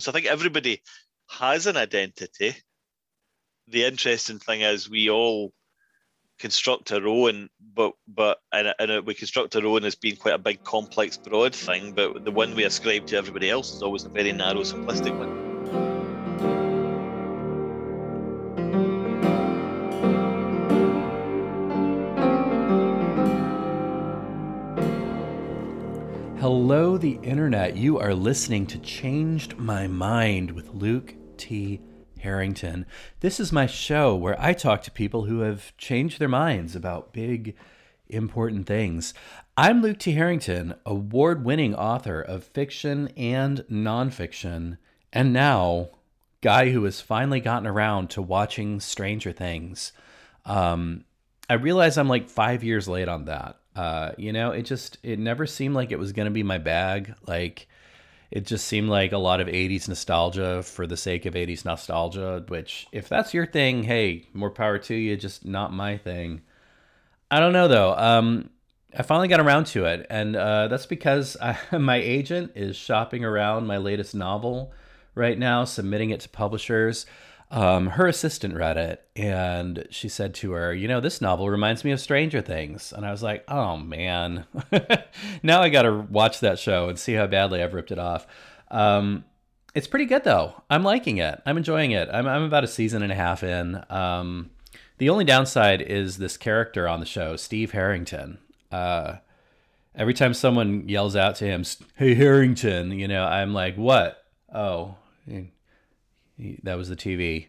So I think everybody has an identity. The interesting thing is we all construct our own, but but and, and we construct our own as being quite a big, complex, broad thing. But the one we ascribe to everybody else is always a very narrow, simplistic one. Hello, the internet. You are listening to Changed My Mind with Luke T. Harrington. This is my show where I talk to people who have changed their minds about big, important things. I'm Luke T. Harrington, award winning author of fiction and nonfiction, and now, guy who has finally gotten around to watching Stranger Things. Um, I realize I'm like five years late on that. Uh, you know, it just it never seemed like it was gonna be my bag. Like it just seemed like a lot of 80s nostalgia for the sake of 80s nostalgia, which if that's your thing, hey, more power to you, just not my thing. I don't know though. Um I finally got around to it, and uh, that's because I, my agent is shopping around my latest novel right now, submitting it to publishers um, her assistant read it and she said to her, You know, this novel reminds me of Stranger Things. And I was like, Oh man, now I got to watch that show and see how badly I've ripped it off. Um, it's pretty good though. I'm liking it. I'm enjoying it. I'm, I'm about a season and a half in. Um, the only downside is this character on the show, Steve Harrington. Uh, every time someone yells out to him, Hey, Harrington, you know, I'm like, What? Oh, that was the TV.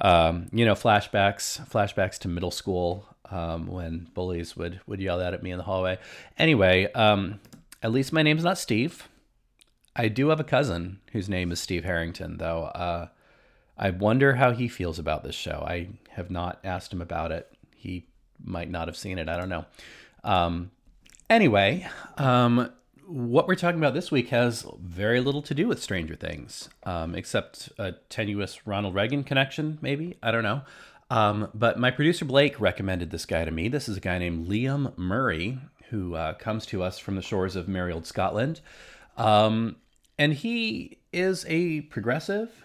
Um, you know, flashbacks, flashbacks to middle school um, when bullies would would yell that at me in the hallway. Anyway, um, at least my name's not Steve. I do have a cousin whose name is Steve Harrington, though. Uh, I wonder how he feels about this show. I have not asked him about it. He might not have seen it. I don't know. Um, anyway, um, what we're talking about this week has very little to do with Stranger Things, um, except a tenuous Ronald Reagan connection, maybe. I don't know. Um, but my producer Blake recommended this guy to me. This is a guy named Liam Murray, who uh, comes to us from the shores of merry old Scotland. Um, and he is a progressive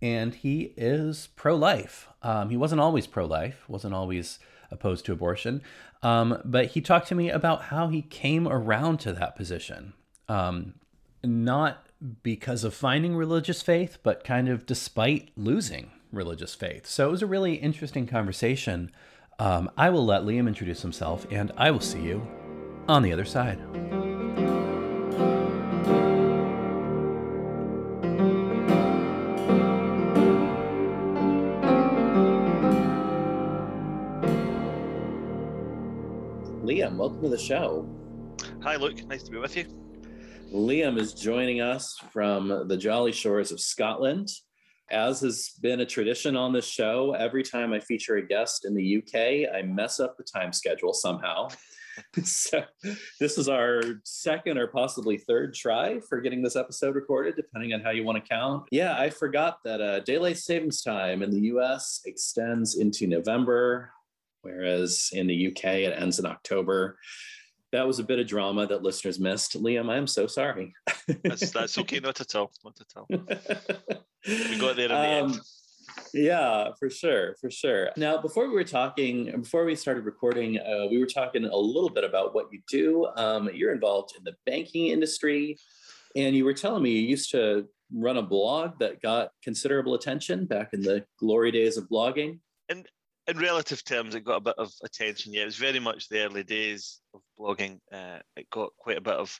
and he is pro life. Um, he wasn't always pro life, wasn't always opposed to abortion. Um, but he talked to me about how he came around to that position. Um, not because of finding religious faith, but kind of despite losing religious faith. So it was a really interesting conversation. Um, I will let Liam introduce himself, and I will see you on the other side. Welcome to the show. Hi, Luke. Nice to be with you. Liam is joining us from the jolly shores of Scotland. As has been a tradition on this show, every time I feature a guest in the UK, I mess up the time schedule somehow. so, this is our second or possibly third try for getting this episode recorded, depending on how you want to count. Yeah, I forgot that uh, daylight savings time in the US extends into November whereas in the UK it ends in October. That was a bit of drama that listeners missed. Liam, I am so sorry. that's, that's okay, not at all, not at all. we got there in the um, end. Yeah, for sure, for sure. Now, before we were talking, before we started recording, uh, we were talking a little bit about what you do. Um, you're involved in the banking industry, and you were telling me you used to run a blog that got considerable attention back in the glory days of blogging. And in relative terms, it got a bit of attention. Yeah, it was very much the early days of blogging. Uh, it got quite a bit of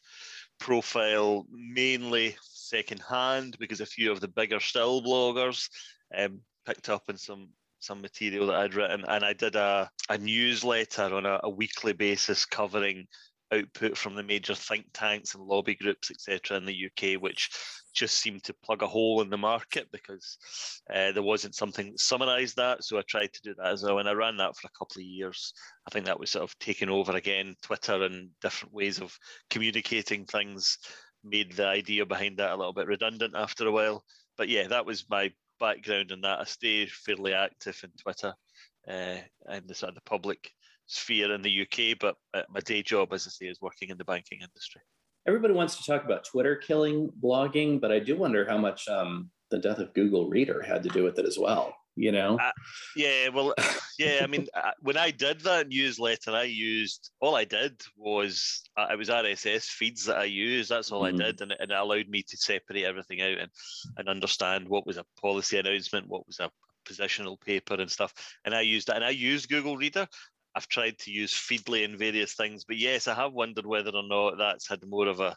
profile, mainly secondhand, because a few of the bigger still bloggers um, picked up on some some material that I'd written, and I did a, a newsletter on a, a weekly basis covering output from the major think tanks and lobby groups, etc., in the UK, which just seemed to plug a hole in the market because uh, there wasn't something that summarised that. So I tried to do that as well, and I ran that for a couple of years. I think that was sort of taking over again. Twitter and different ways of communicating things made the idea behind that a little bit redundant after a while. But yeah, that was my background in that. I stay fairly active in Twitter uh, and the sort of the public sphere in the UK, but uh, my day job, as I say, is working in the banking industry. everybody wants to talk about Twitter killing blogging, but I do wonder how much um, the death of Google Reader had to do with it as well. You know? Uh, yeah, well, yeah. I mean, uh, when I did that newsletter, I used all I did was uh, it was RSS feeds that I used. That's all mm-hmm. I did, and, and, it allowed me to separate everything out and and understand what was a policy announcement, what was a positional paper and stuff. And I used that, and I used Google Reader. I've tried to use Feedly and various things, but yes, I have wondered whether or not that's had more of a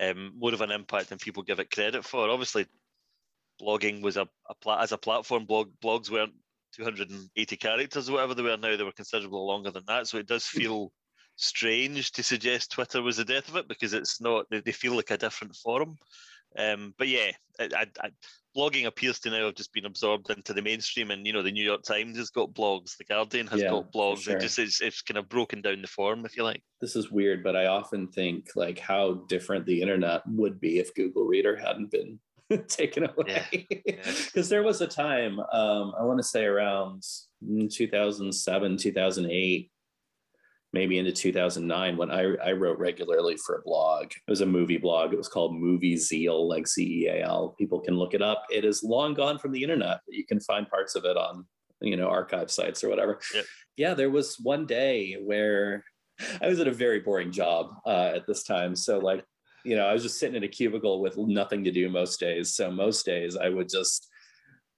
um, more of an impact than people give it credit for. Obviously, blogging was a, a pla- as a platform. Blog blogs weren't 280 characters or whatever they were now. They were considerably longer than that. So it does hmm. feel strange to suggest Twitter was the death of it because it's not. They, they feel like a different forum. Um, but yeah, I, I, blogging appears to now have just been absorbed into the mainstream, and you know the New York Times has got blogs, the Guardian has yeah, got blogs. Sure. It just it's, it's kind of broken down the form, if you like. This is weird, but I often think like how different the internet would be if Google Reader hadn't been taken away. Because yeah. there was a time, um, I want to say around 2007, 2008, maybe into 2009 when I, I wrote regularly for a blog. It was a movie blog. It was called Movie Zeal, like Z E A L. People can look it up. It is long gone from the internet. You can find parts of it on, you know, archive sites or whatever. Yep. Yeah, there was one day where I was at a very boring job uh, at this time. So, like, you know, I was just sitting in a cubicle with nothing to do most days. So, most days I would just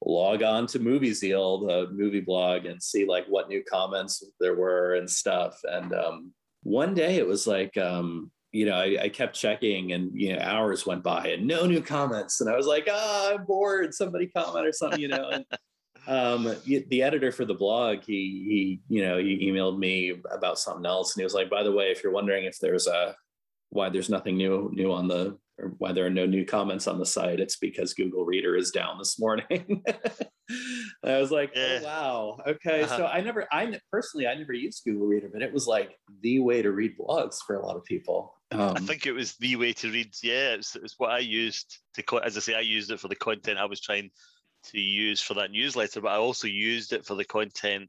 log on to Movie Zeal, the movie blog, and see like what new comments there were and stuff. And um, one day it was like, um, you know, I, I, kept checking and, you know, hours went by and no new comments. And I was like, ah, I'm bored. Somebody comment or something, you know. And um, the editor for the blog, he, he, you know, he emailed me about something else. And he was like, by the way, if you're wondering if there's a, why there's nothing new new on the or why there are no new comments on the site, it's because Google Reader is down this morning. I was like, oh, wow, okay. Uh-huh. So I never, I personally, I never used Google Reader, but it was like the way to read blogs for a lot of people. Um, I think it was the way to read. Yeah, it's, it's what I used to, as I say, I used it for the content I was trying to use for that newsletter, but I also used it for the content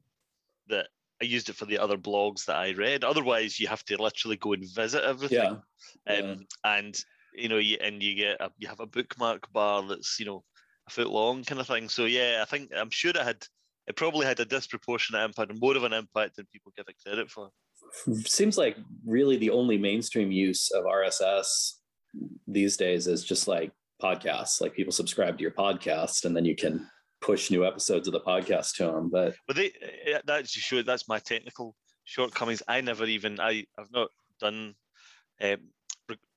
that I used it for the other blogs that I read. Otherwise, you have to literally go and visit everything. Yeah. Um, yeah. And you know, you, and you get a, you have a bookmark bar that's you know a foot long kind of thing. So yeah, I think I'm sure it had it probably had a disproportionate impact and more of an impact than people give it credit for. Seems like really the only mainstream use of RSS these days is just like podcasts. Like people subscribe to your podcast and then you can push new episodes of the podcast to them. But but they that's sure that's my technical shortcomings. I never even I I've not done um,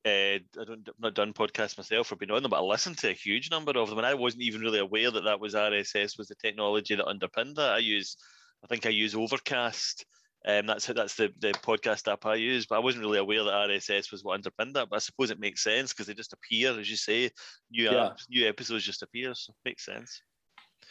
uh, I don't, I've not done podcasts myself or been on them, but I listened to a huge number of them, and I wasn't even really aware that that was RSS was the technology that underpinned that. I use, I think I use Overcast. Um, that's that's the, the podcast app I use, but I wasn't really aware that RSS was what underpinned that. But I suppose it makes sense because they just appear, as you say, new yeah. apps, new episodes just appear, so it makes sense.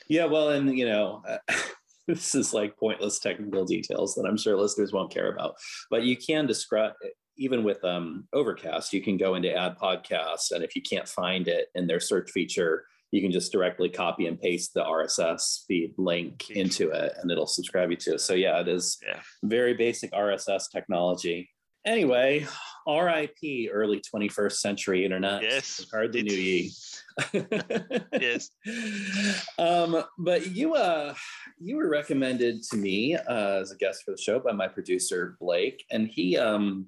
Yeah, well, and you know, uh, this is like pointless technical details that I'm sure listeners won't care about, but you can describe even with um, Overcast, you can go into add podcast, and if you can't find it in their search feature, you can just directly copy and paste the RSS feed link into it, and it'll subscribe you to it. So yeah, it is yeah. very basic RSS technology. Anyway, RIP early 21st century internet. Yes. Hardly knew ye. yes. Um, but you uh you were recommended to me uh, as a guest for the show by my producer Blake, and he um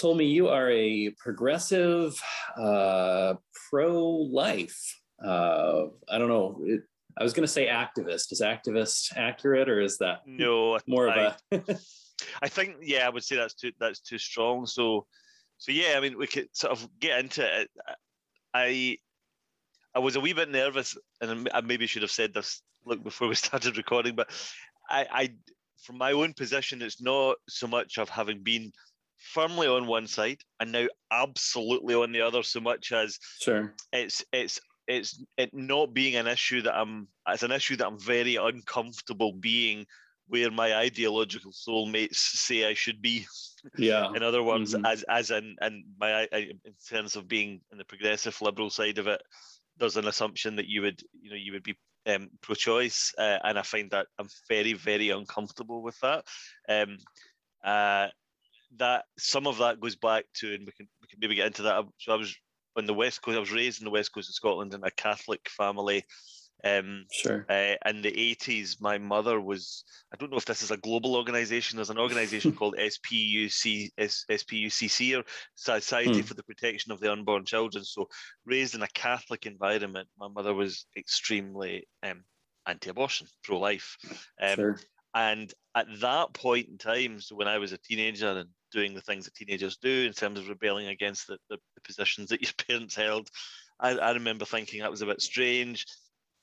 told me you are a progressive uh pro-life. Uh I don't know. It, I was going to say activist. Is activist accurate, or is that no more I, of a? I think yeah, I would say that's too that's too strong. So so yeah, I mean we could sort of get into it. I I was a wee bit nervous, and I maybe should have said this look before we started recording, but I, I from my own position, it's not so much of having been firmly on one side and now absolutely on the other so much as sure. it's it's it's it not being an issue that I'm it's an issue that I'm very uncomfortable being where my ideological soulmates say I should be. Yeah. in other words, mm-hmm. as as in and my in terms of being in the progressive liberal side of it, there's an assumption that you would you know you would be um, pro-choice, uh, and I find that I'm very very uncomfortable with that. Um, uh, that some of that goes back to, and we can we can maybe get into that. So I was on the west coast. I was raised in the west coast of Scotland in a Catholic family. Um, sure. Uh, in the 80s, my mother was, I don't know if this is a global organization, there's an organization called SPUC, SPUCC, or Society hmm. for the Protection of the Unborn Children. So, raised in a Catholic environment, my mother was extremely um, anti abortion, pro life. Um, sure. And at that point in time, so when I was a teenager and doing the things that teenagers do in terms of rebelling against the, the, the positions that your parents held, I, I remember thinking that was a bit strange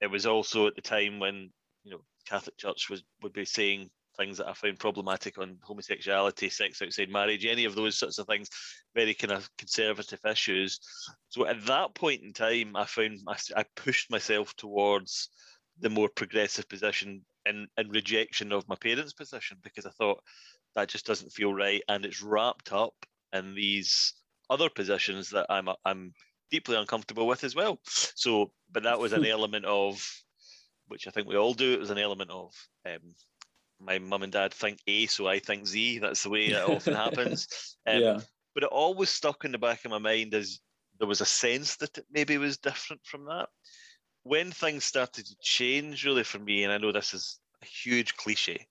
it was also at the time when you know Catholic Church was would be saying things that I found problematic on homosexuality, sex outside marriage, any of those sorts of things, very kind of conservative issues. So at that point in time, I found I, I pushed myself towards the more progressive position in, in rejection of my parents' position because I thought that just doesn't feel right, and it's wrapped up in these other positions that I'm I'm deeply uncomfortable with as well. So, but that was an element of, which I think we all do. It was an element of um, my mum and dad think A, so I think Z. That's the way it often happens. Um, yeah. But it always stuck in the back of my mind as there was a sense that it maybe was different from that. When things started to change, really for me, and I know this is a huge cliche,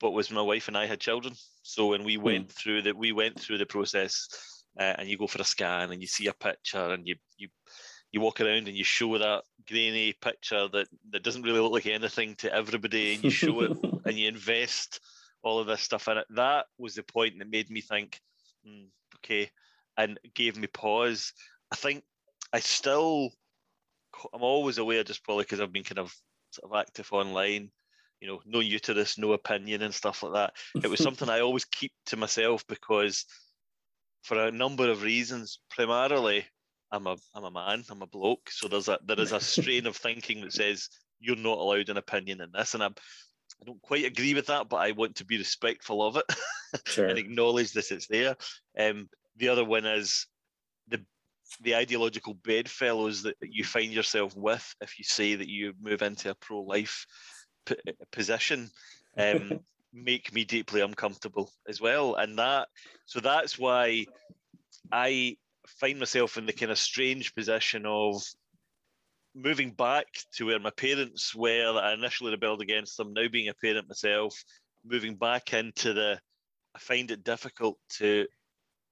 but was my wife and I had children. So when we hmm. went through that, we went through the process uh, and you go for a scan and you see a picture and you you you walk around and you show that grainy picture that that doesn't really look like anything to everybody and you show it and you invest all of this stuff in it. That was the point that made me think mm, okay and gave me pause. I think i still i'm always aware just probably because i've been kind of sort of active online you know no uterus no opinion and stuff like that. It was something i always keep to myself because for a number of reasons. Primarily, I'm a I'm a man, I'm a bloke, so there's a there is a strain of thinking that says you're not allowed an opinion in this, and I'm I don't quite agree with that, but I want to be respectful of it sure. and acknowledge that it's there. Um, the other one is the the ideological bedfellows that you find yourself with if you say that you move into a pro-life p- position. Um, make me deeply uncomfortable as well. And that, so that's why I find myself in the kind of strange position of moving back to where my parents were that I initially rebelled against them, now being a parent myself, moving back into the, I find it difficult to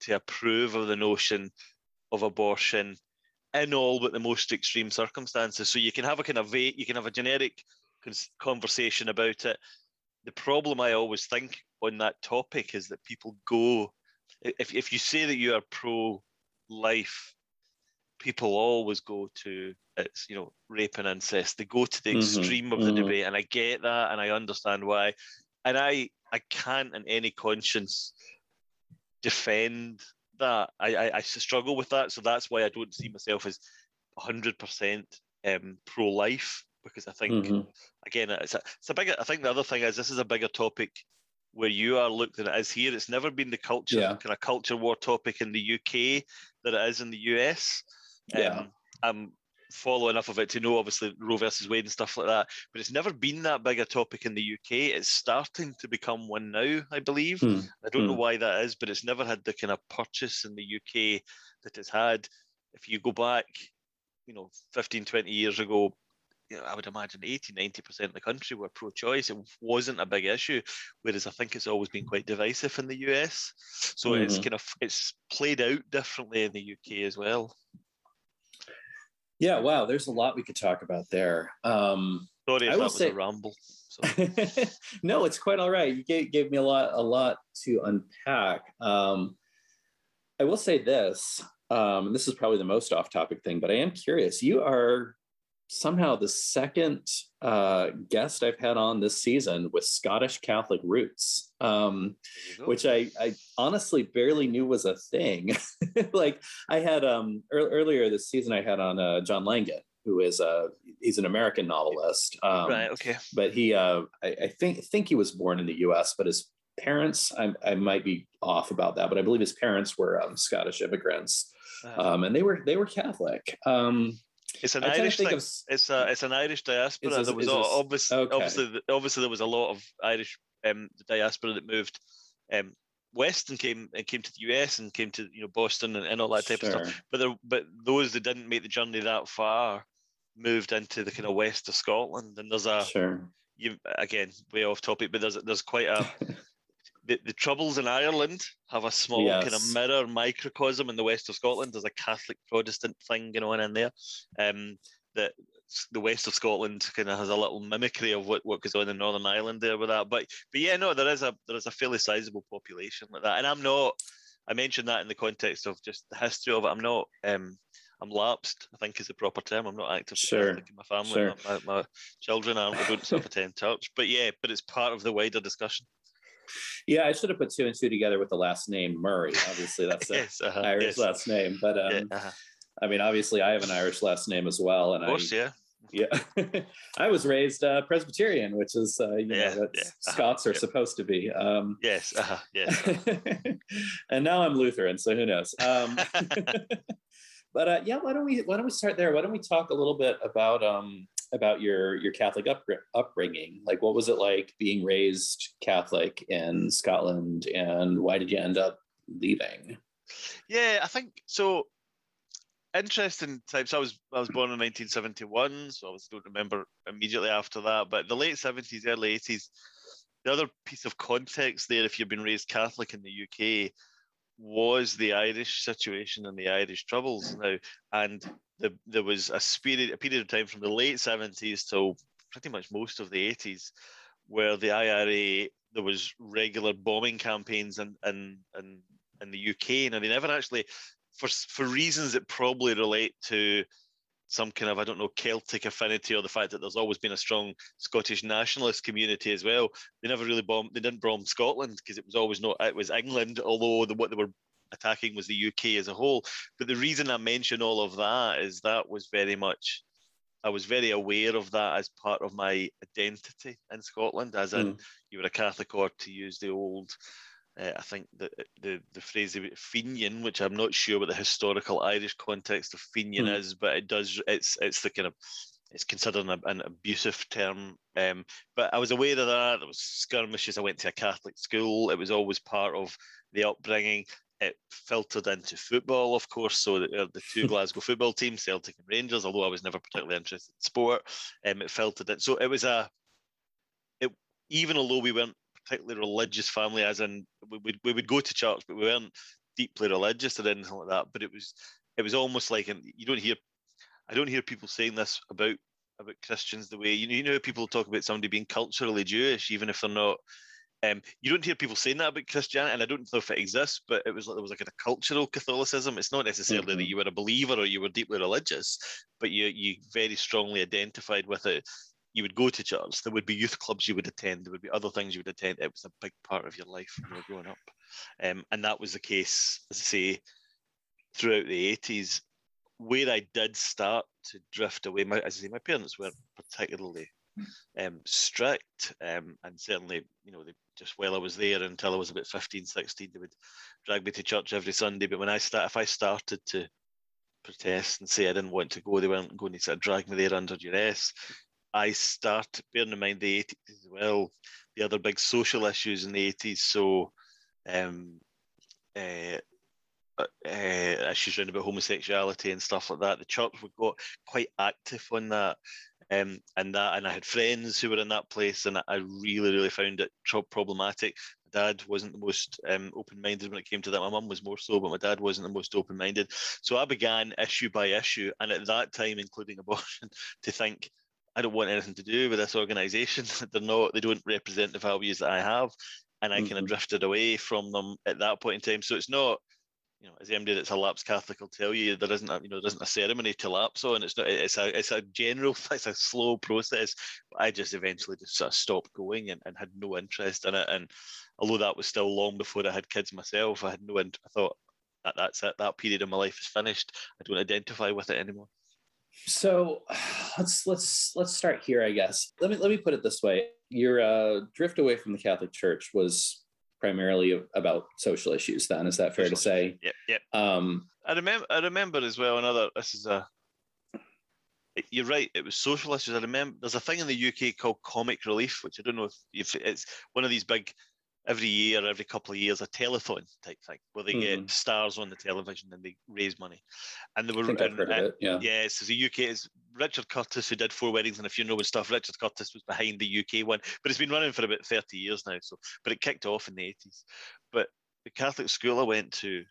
to approve of the notion of abortion in all but the most extreme circumstances. So you can have a kind of vague, you can have a generic conversation about it, the problem I always think on that topic is that people go, if, if you say that you are pro life, people always go to it's you know rape and incest. They go to the mm-hmm, extreme of the mm-hmm. debate, and I get that, and I understand why. And I I can't in any conscience defend that. I I, I struggle with that, so that's why I don't see myself as hundred percent um, pro life because I think mm-hmm. again it's a, it's a bigger. I think the other thing is this is a bigger topic where you are looked than it is here. It's never been the culture yeah. kind of culture war topic in the UK that it is in the US. Yeah. Um, I'm follow enough of it to know obviously Roe versus Wade and stuff like that, but it's never been that big a topic in the UK. It's starting to become one now, I believe. Mm. I don't mm. know hmm. why that is, but it's never had the kind of purchase in the UK that it's had. If you go back, you know, 15, 20 years ago, you know, I would imagine 80, 90% of the country were pro choice. It wasn't a big issue, whereas I think it's always been quite divisive in the US. So mm-hmm. it's kind of it's played out differently in the UK as well. Yeah, wow, there's a lot we could talk about there. Um, Sorry if I that was say... a ramble. no, it's quite all right. You gave, gave me a lot, a lot to unpack. Um, I will say this, um, and this is probably the most off-topic thing, but I am curious. You are somehow the second uh, guest I've had on this season with Scottish Catholic roots, um, which I, I, honestly barely knew was a thing. like I had um, er- earlier this season, I had on uh, John Langan, who is a he's an American novelist. Um, right. Okay. But he, uh, I, I, think think he was born in the U.S., but his parents, I, I might be off about that, but I believe his parents were um, Scottish immigrants, uh-huh. um, and they were they were Catholic. Um, it's an Irish thing. Of, it's a it's an Irish diaspora. This, there was obviously okay. obviously obviously there was a lot of Irish um, diaspora that moved um, west and came and came to the US and came to you know Boston and, and all that type Sure. of stuff. But there, but those that didn't make the journey that far moved into the kind of west of Scotland. And there's a Sure. you again way off topic, but there's there's quite a the, the troubles in Ireland have a small kind of mirror microcosm in the west of Scotland. There's a Catholic Protestant thing going on in there. Um, that the west of Scotland kind of has a little mimicry of what, what goes on in Northern Ireland there with that. But but yeah, no, there is a there is a fairly sizable population like that. And I'm not I mentioned that in the context of just the history of it. I'm not um I'm lapsed, I think is the proper term. I'm not active Sure, in my family. sure. My, my, my children aren't, I don't sort of attend church. But yeah, but it's part of the wider discussion. Yeah, I should have put two and two together with the last name Murray. Obviously, that's an yes, uh-huh, Irish yes. last name, but um, yeah, uh-huh. I mean, obviously, I have an Irish last name as well, and Of course, I yeah. yeah, I was raised uh, Presbyterian, which is uh, you Yeah, know what yeah, uh-huh, Scots are supposed to be. Um, Yes, uh-huh, yes. and now I'm Lutheran, so who knows? Um, but uh, yeah, why don't we why don't we start there? Why don't we talk a little bit about um, about your your Catholic up, upbringing? Like, what was it like being raised Catholic in Scotland, and why did you end up leaving? Yeah, I think so. Interesting types. I was I was born in 1971, so I was, don't remember immediately after that. But the late 70s, early 80s. The other piece of context there, if you've been raised Catholic in the UK, was the Irish situation and the Irish troubles mm. now, and the, there was a period a period of time from the late 70s till pretty much most of the 80s, where the IRA there was regular bombing campaigns in in in, in the UK. Now they never actually for for reasons that probably relate to some kind of I don't know Celtic affinity or the fact that there's always been a strong Scottish nationalist community as well. They never really bombed. They didn't bomb Scotland because it was always not. It was England, although the, what they were attacking was the UK as a whole. But the reason I mention all of that is that was very much. I was very aware of that as part of my identity in Scotland, as in hmm. you were a Catholic, or to use the old uh, I think the the the phrase of Fenian, which I'm not sure what the historical Irish context of Fenian Hmm. is, but it does. It's it's the kind of it's considered an, an abusive term. Um, but I was aware of that. There was skirmishes. I went to a Catholic school. It was always part of the upbringing. It filtered into football, of course. So the, uh, the two Glasgow football teams, Celtic and Rangers, although I was never particularly interested in sport, um, it filtered in. So it was a. It even although we weren't particularly religious family, as in we would we would go to church, but we weren't deeply religious or anything like that. But it was it was almost like, and you don't hear, I don't hear people saying this about about Christians the way you know, you know people talk about somebody being culturally Jewish, even if they're not. Um, you don't hear people saying that about Christianity, and I don't know if it exists, but it was like there was like a cultural Catholicism. It's not necessarily that Mhm. you were a believer or you were deeply religious, but you you very strongly identified with it you would go to church. There would be youth clubs you would attend. There would be other things you would attend. It was a big part of your life when you were growing up, um, and that was the case, as I say, throughout the eighties. Where I did start to drift away, my, as I say, my parents weren't particularly um, strict, um, and certainly, you know, they, just while I was there until I was about 15, 16, they would drag me to church every Sunday. But when I start, if I started to protest and say I didn't want to go, they weren't going to sort of drag me there under duress. I start bearing in mind the 80s as well, the other big social issues in the 80s. So, um, uh, uh, issues around about homosexuality and stuff like that. The church we got quite active on that, um, and that, and I had friends who were in that place, and I really, really found it problematic. Dad wasn't the most um, open-minded when it came to that. My mum was more so, but my dad wasn't the most open-minded. So I began issue by issue, and at that time, including abortion, to think I don't want anything to do with this organisation. They're not. They don't represent the values that I have, and I kind Mhm. of drifted away from them at that point in time. So it's not, you know, as MD that's a lapsed Catholic will tell you, there isn't a, you know, there isn't a ceremony to lapse on. It's not. It's a, it's a general, it's a slow process. I just eventually just sort of stopped going and, and had no interest in it. And although that was still long before I had kids myself, I had no. I thought that that's it. That period of my life is finished. I don't identify with it anymore. So let's let's let's start here, I guess. Let me let me put it this way: your uh, drift away from the Catholic Church was primarily about social issues. Then is that fair to Social say? Yep, yep. Um, I remember. I remember as well. Another. This is a. You're right. It was social issues. I remember. There's a thing in the UK called comic relief, which I don't know if, if it's one of these big every year, every couple of years, a telethon type thing where they Mm-hmm. get stars on the television and they raise money. And they were I think I've and- of and- it. Yeah. yeah, so the UK is Richard Curtis, who did Four Weddings and a Funeral and stuff. Richard Curtis was behind the UK one, but it's been running for about 30 years now. So, but it kicked off in the 80s. But the Catholic school I went to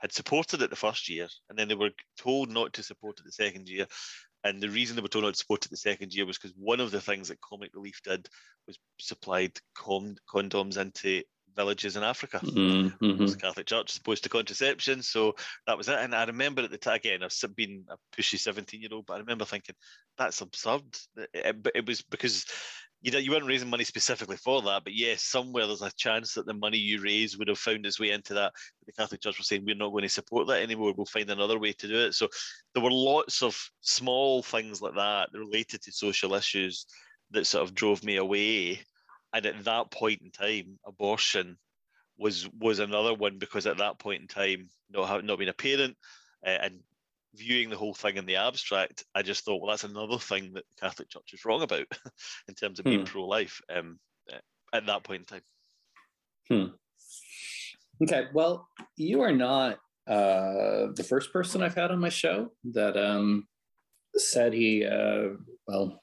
had supported it the first year, and then they were told not to support it the second year. And the reason they were told not to support it the second year was because one of the things that Comic Relief did was supplied con- condoms into villages in Africa Mhm. was the Catholic Church opposed to contraception. So that was it. And I remember at the time, again, I've been a pushy 17 year old, but I remember thinking, that's absurd. It, it- but it was because you, know, you weren't raising money specifically for that. But yes, somewhere there's a chance that the money you raise would have found its way into that. But the Catholic Church was saying, we're not going to support that anymore. We'll find another way to do it. So there were lots of small things like that related to social issues that sort of drove me away. And at that point in time, abortion was was another one because at that point in time, not having not being a parent uh, and viewing the whole thing in the abstract, I just thought, well, that's another thing that the Catholic Church is wrong about in terms of being Hmm. pro-life. Um, uh, at that point in time, Okay, well, you are not uh, the first person I've had on my show that um, said he, uh, well,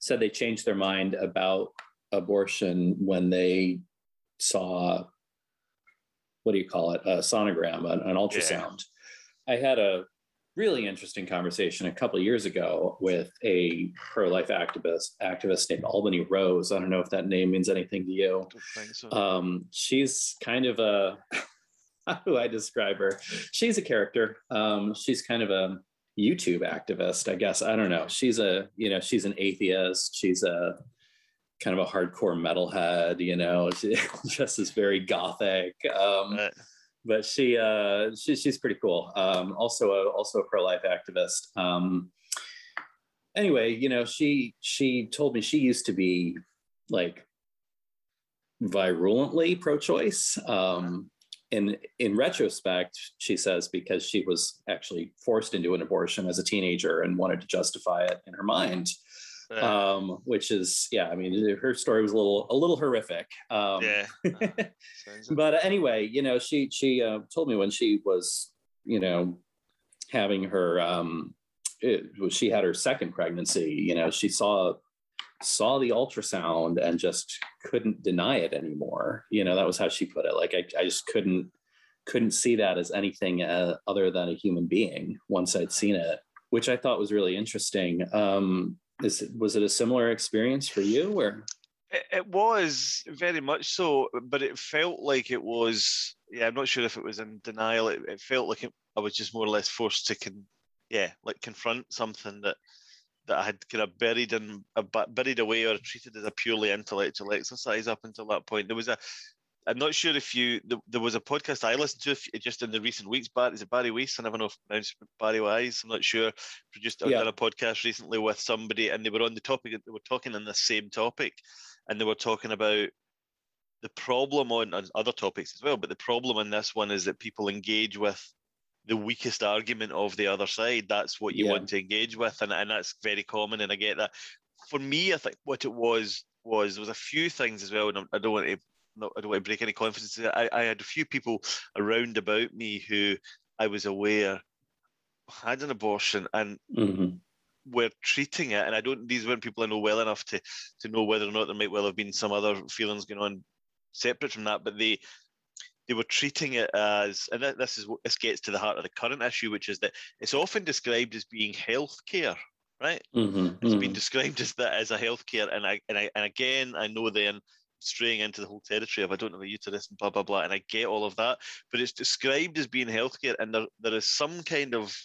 said they changed their mind about abortion when they saw, what do you call it, a sonogram, an, an ultrasound. I had a really interesting conversation a couple of years ago with a pro-life activist activist named Albany Rose. I don't know if that name means anything to you I don't think so. um, she's kind of a how do I describe her? She's a character. Um, she's kind of a YouTube activist, I guess. I don't know. She's a you know she's an atheist. She's a kind of a hardcore metalhead. You know, she just is very gothic. Um, but she uh she, she's pretty cool. Um also a also a pro-life activist. Um anyway you know she she told me she used to be like virulently pro-choice. Um in in retrospect she says because she was actually forced into an abortion as a teenager and wanted to justify it in her mind um which is yeah i mean her story was a little a little horrific um yeah. but anyway, you know, she she uh, told me when she was, you know, having her um, it, she had her second pregnancy. You know, she saw saw the ultrasound and just couldn't deny it anymore. You know, that was how she put it. Like I, I just couldn't couldn't see that as anything uh, other than a human being once I'd seen it, which I thought was really interesting. Um, is was it a similar experience for you? Or It, it was very much so, but it felt like it was. Yeah, I'm not sure if it was in denial. It, it felt like it, I was just more or less forced to, con, yeah, like confront something that that I had kind of buried in, a, buried away or treated as a purely intellectual exercise up until that point. There was a. I'm not sure if you. There, there was a podcast I listened to if, just in the recent weeks. Bari, is it Bari Weiss? I never know if pronounced Barry Wise. I'm not sure. Produced Yeah. a podcast recently with somebody, and they were on the topic. They were talking on the same topic, and they were talking about the problem on, on other topics as well. But the problem in this one is that people engage with the weakest argument of the other side. That's what you Yeah. want to engage with, and, and that's very common. And I get that. For me, I think what it was was there was a few things as well, and I don't want to. Not, I don't want to break any confidence. I, I had a few people around about me who I was aware had an abortion and Mhm. were treating it, and I don't. These weren't people I know well enough to to know whether or not there might well have been some other feelings going on separate from that. But they they were treating it as, and this is what this gets to the heart of the current issue, which is that it's often described as being healthcare, right? Mhm. It's Mhm. been described as that as a healthcare, and I and I and again I know then straying into the whole territory of I don't know the uterus and blah blah blah, and I get all of that, but it's described as being healthcare, and there there is some kind of,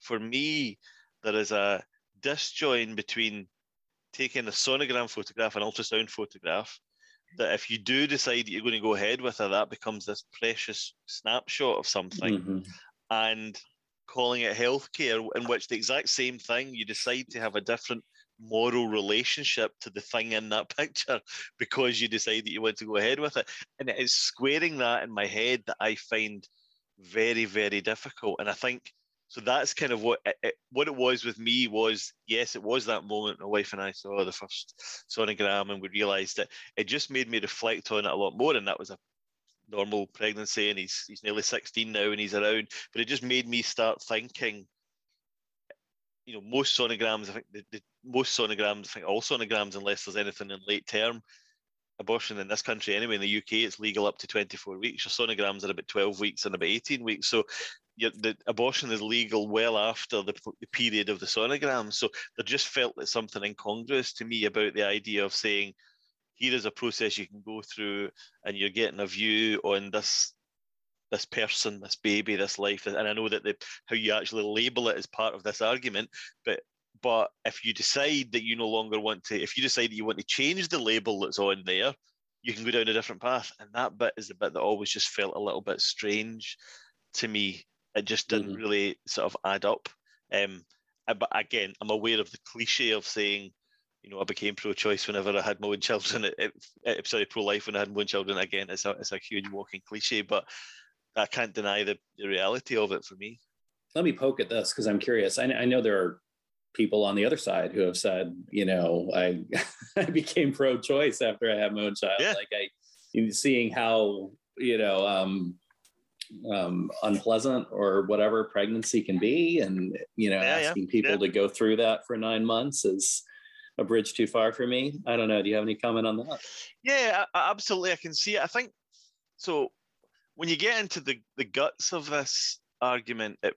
for me, there is a disjoin between taking a sonogram photograph, an ultrasound photograph, that if you do decide that you're going to go ahead with it, that becomes this precious snapshot of something Mhm. and calling it healthcare, in which the exact same thing, you decide to have a different moral relationship to the thing in that picture because you decide that you want to go ahead with it. And it is squaring that in my head that I find very, very difficult. And I think so that's kind of what it, what it was with me was yes it was that moment my wife and i saw the first sonogram and we realized that it just made me reflect on it a lot more and that was a normal pregnancy and he's he's nearly 16 now and he's around but it just made me start thinking you know most sonograms i think the, the most sonograms i think all sonograms unless there's anything in late term abortion in this country anyway in the uk it's legal up to 24 weeks your sonograms are about 12 weeks and about 18 weeks so the abortion is legal well after the, the period of the sonogram. So there just felt that something incongruous to me about the idea of saying, here is a process you can go through, and you're getting a view on this this person, this baby, this life. And I know that the, how you actually label it is part of this argument, but but if you decide that you no longer want to, if you decide that you want to change the label that's on there, you can go down a different path. And that bit is the bit that always just felt a little bit strange to me it just didn't mm-hmm. really sort of add up. Um, but again, I'm aware of the cliche of saying, you know, I became pro-choice whenever I had my own children. It, it, sorry, pro-life when I had my own children. Again, it's a it's a huge walking cliche, but I can't deny the, the reality of it for me. Let me poke at this because I'm curious. I, I know there are people on the other side who have said, you know, I I became pro-choice after I had my own child. Yeah. Like I, seeing how you know um, um, unpleasant or whatever pregnancy can be, and you know, yeah, asking yeah. people to go through that for nine months is a bridge too far for me. I don't know. Do you have any comment on that? Yeah, absolutely. I can see it. I think so. When you get into the the guts of this argument, it,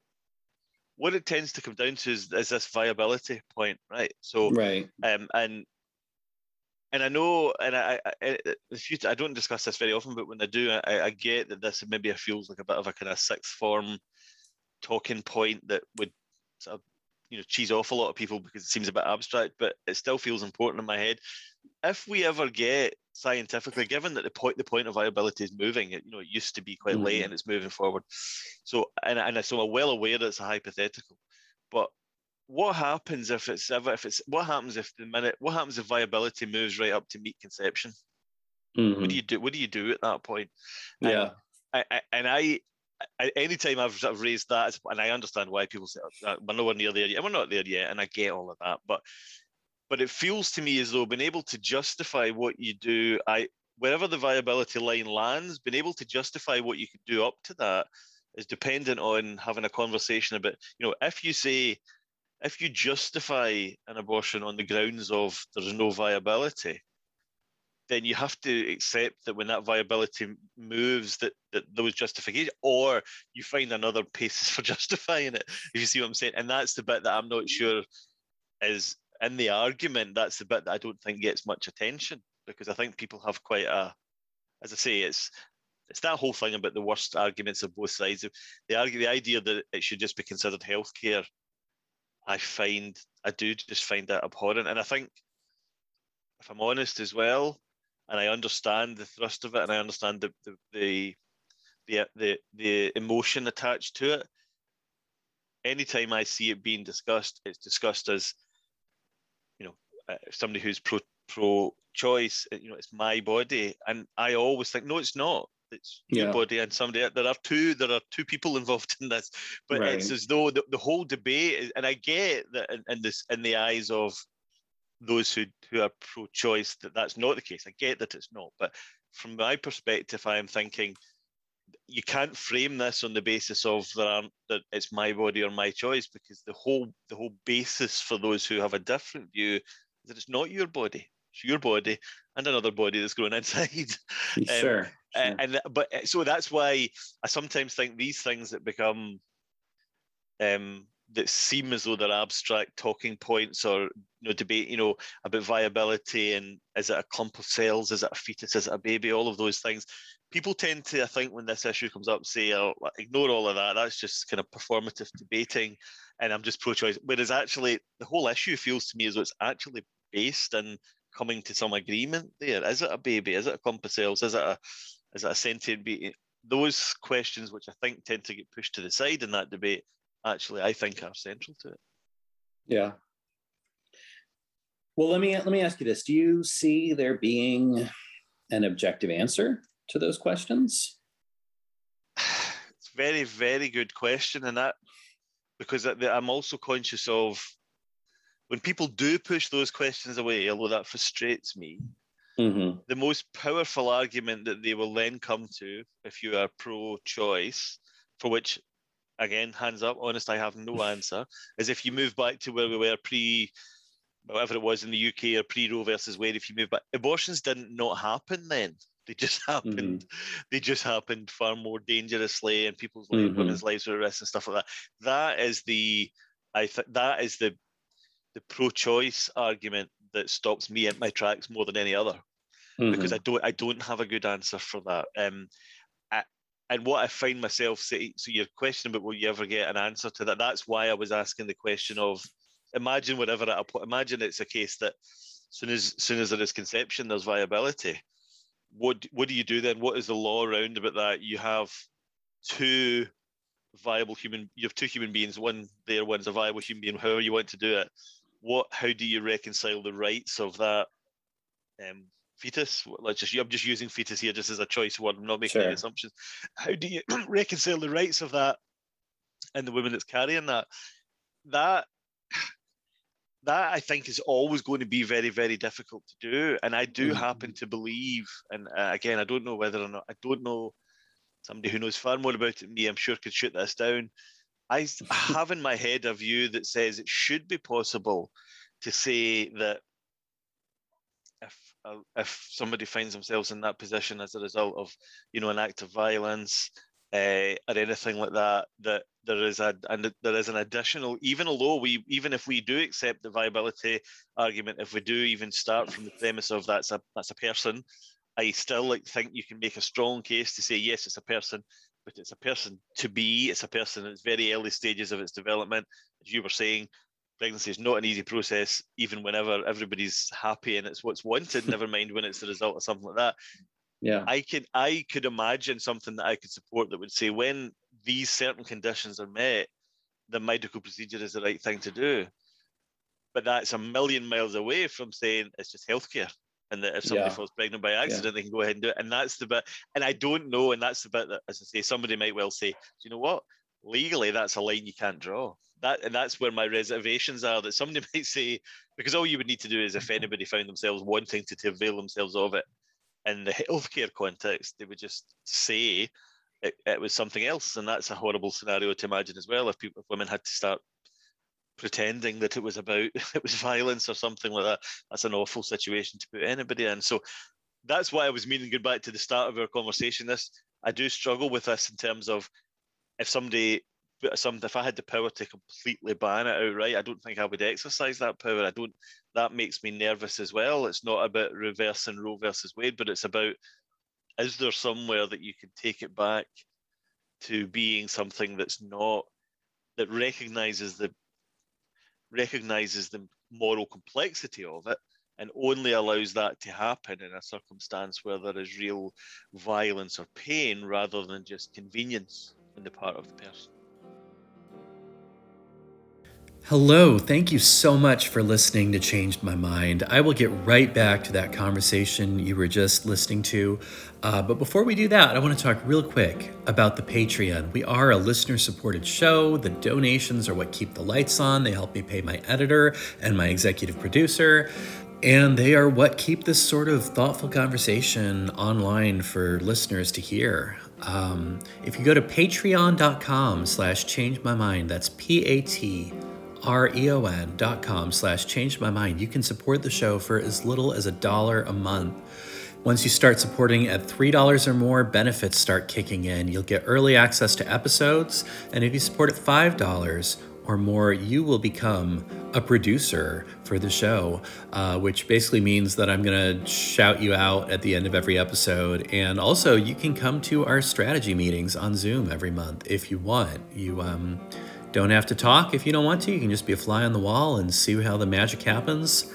what it tends to come down to is, is this viability point, right? So, right, um, and and I know, and I, I, I, I don't discuss this very often, but when I do, I, I get that this maybe feels like a bit of a kind of sixth form talking point that would sort of, you know, cheese off a lot of people because it seems a bit abstract, but it still feels important in my head. If we ever get scientifically, given that the point the point of viability is moving, it you know it used to be quite mm-hmm. late and it's moving forward. So and and so I'm well aware that it's a hypothetical, but what happens if it's ever if it's what happens if the minute what happens if viability moves right up to meet conception? Mm-hmm. What do you do? What do you do at that point? Yeah, and I, and I, I anytime I've sort of raised that, and I understand why people say oh, we're nowhere near there yet. We're not there yet, and I get all of that, but but it feels to me as though being able to justify what you do, I wherever the viability line lands, being able to justify what you can do up to that is dependent on having a conversation about, you know, if you say if you justify an abortion on the grounds of there's no viability, then you have to accept that when that viability moves, that, that was justification, or you find another basis for justifying it. If you see what I'm saying, and that's the bit that I'm not sure is in the argument. That's the bit that I don't think gets much attention because I think people have quite a, as I say, it's it's that whole thing about the worst arguments of both sides. The argue the idea that it should just be considered healthcare I find I do just find that abhorrent. And I think, if I'm honest as well, and I understand the thrust of it, and I understand the the the the, the, the emotion attached to it. Anytime I see it being discussed, it's discussed as, uh, somebody who's pro pro choice. You know, it's my body, and I always think, no, it's not it's yeah. your body and somebody there are two there are two people involved in this but right. it's as though the, the whole debate is, and i get that in, in, this in the eyes of those who who are pro-choice that that's not the case i get that it's not but from my perspective i am thinking you can't frame this on the basis of there aren't that it's my body or my choice because the whole the whole basis for those who have a different view that it's not your body it's your body and another body that's growing inside. Sure. Um, sure. And but uh, so that's why I sometimes think these things that become um, that seem as though they're abstract talking points or you know debate you know about viability and is it a clump of cells is it a fetus is it a baby all of those things people tend to i think when this issue comes up say oh, ignore all of that that's just kind of performative debating and i'm just pro-choice whereas actually the whole issue feels to me as though it's actually based in coming to some agreement there? Is it a baby? Is it a of cells? Is it a is it a sentient being? Those questions, which I think tend to get pushed to the side in that debate, actually I think are central to it. Yeah. Well, let me let me ask you this: Do you see there being an objective answer to those questions? It's very, very good question, and that because I'm also conscious of when people do push those questions away, although that frustrates me. Mm-hmm. The most powerful argument that they will then come to, if you are pro choice, for which, again, hands up, honest, I have no answer, is if you move back to where we were pre whatever it was in the UK or pre Roe versus Wade, if you move back, abortions didn't not happen then. They just happened. Mm-hmm. They just happened far more dangerously, and people's mm-hmm. women's lives were at risk and stuff like that. That is the, I think that is the, the pro-choice argument that stops me at my tracks more than any other, mm-hmm. because I don't, I don't have a good answer for that. Um, I, and what I find myself saying, so your question about will you ever get an answer to that? That's why I was asking the question of, imagine whatever I put. Imagine it's a case that soon as soon as there is conception, there's viability what what do you do then? What is the law around about that? You have two viable human you have two human beings, one there, one's a viable human being, however you want to do it. What how do you reconcile the rights of that um, fetus? Let's just I'm just using fetus here just as a choice word. I'm not making sure. any assumptions. How do you reconcile the rights of that and the woman that's carrying that? That that I think is always going to be very, very difficult to do. And I do mm-hmm. happen to believe, and uh, again, I don't know whether or not, I don't know somebody who knows far more about it than me, I'm sure could shoot this down. I have in my head a view that says it should be possible to say that if uh, if somebody finds themselves in that position as a result of you know an act of violence uh, or anything like that, that there is a and there is an additional even although we even if we do accept the viability argument if we do even start from the premise of that's a that's a person i still like think you can make a strong case to say yes it's a person but it's a person to be it's a person in its very early stages of its development. As you were saying pregnancy is not an easy process even whenever everybody's happy and it's what's wanted never mind when it's the result of something like that. Yeah. I can i could imagine something that i could support that would say when these certain conditions are met, the medical procedure is the right thing to do. But that's a million miles away from saying it's just healthcare. And that if somebody yeah. falls pregnant by accident, yeah. they can go ahead and do it. And that's the bit. And I don't know. And that's the bit that, as I say, somebody might well say, do you know what? Legally, that's a line you can't draw. That and that's where my reservations are. That somebody might say, because all you would need to do is if anybody found themselves wanting to, to avail themselves of it in the healthcare context, they would just say, it, it was something else, and that's a horrible scenario to imagine as well. If people, if women had to start pretending that it was about it was violence or something like that, that's an awful situation to put anybody in. So that's why I was meaning going back to the start of our conversation. This I do struggle with this in terms of if somebody some if I had the power to completely ban it outright, I don't think I would exercise that power. I don't that makes me nervous as well. It's not about reversing Roe versus Wade, but it's about is there somewhere that you can take it back to being something that's not that recognizes the recognizes the moral complexity of it and only allows that to happen in a circumstance where there is real violence or pain rather than just convenience on the part of the person Hello, thank you so much for listening to Changed My Mind. I will get right back to that conversation you were just listening to. Uh, but before we do that, I want to talk real quick about the Patreon. We are a listener supported show. The donations are what keep the lights on, they help me pay my editor and my executive producer. And they are what keep this sort of thoughtful conversation online for listeners to hear. Um, if you go to patreon.com slash change my mind, that's P-A-T R-E-O-N dot com slash change my mind. You can support the show for as little as a dollar a month. Once you start supporting at $3 or more, benefits start kicking in. You'll get early access to episodes, and if you support at $5 or more, you will become a producer for the show, uh, which basically means that I'm going to shout you out at the end of every episode. And also, you can come to our strategy meetings on Zoom every month if you want. You, um, don't have to talk if you don't want to. You can just be a fly on the wall and see how the magic happens.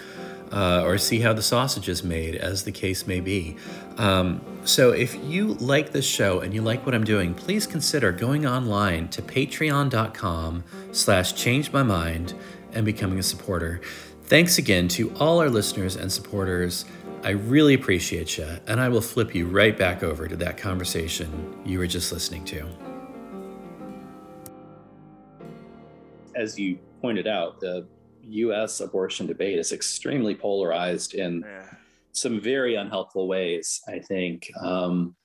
Uh, or see how the sausage is made, as the case may be. Um, so, if you like this show and you like what I'm doing, please consider going online to patreon.com/slash change my mind and becoming a supporter. Thanks again to all our listeners and supporters. I really appreciate you, and I will flip you right back over to that conversation you were just listening to. As you pointed out, the U.S. abortion debate is extremely polarized in yeah. some very unhelpful ways. I think. Um,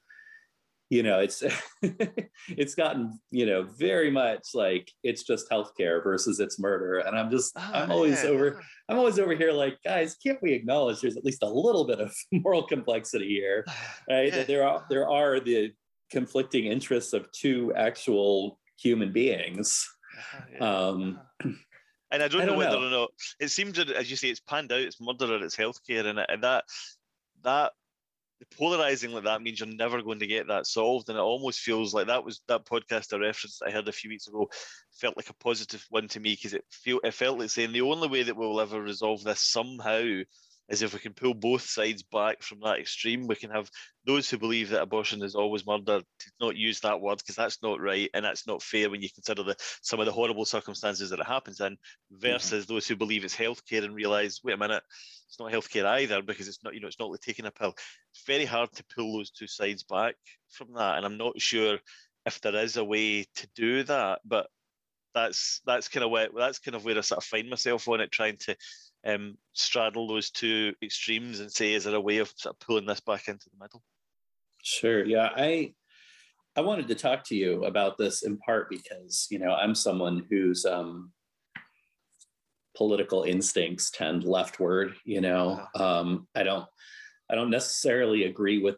you know, it's it's gotten you know very much like it's just healthcare versus it's murder, and I'm just oh, I'm always yeah. over I'm always over here like guys, can't we acknowledge there's at least a little bit of moral complexity here, right? Yeah. There are there are the conflicting interests of two actual human beings. Uh-huh, yeah. Um, uh-huh. and I don't, I don't know whether know. or not it seems that, as you say, it's panned out. It's murder it's healthcare, and, and that that polarizing like that means you're never going to get that solved. And it almost feels like that was that podcast I referenced I heard a few weeks ago felt like a positive one to me because it feel it felt like saying the only way that we'll ever resolve this somehow is if we can pull both sides back from that extreme. We can have those who believe that abortion is always murder to not use that word because that's not right and that's not fair when you consider the some of the horrible circumstances that it happens in, versus mm-hmm. those who believe it's healthcare and realize, wait a minute, it's not healthcare either because it's not, you know, it's not like taking a pill. It's very hard to pull those two sides back from that. And I'm not sure if there is a way to do that, but that's that's kind of where that's kind of where I sort of find myself on it, trying to um, straddle those two extremes and say, is there a way of sort of pulling this back into the middle? Sure. Yeah, I I wanted to talk to you about this in part because you know I'm someone whose um, political instincts tend leftward. You know, um, I don't I don't necessarily agree with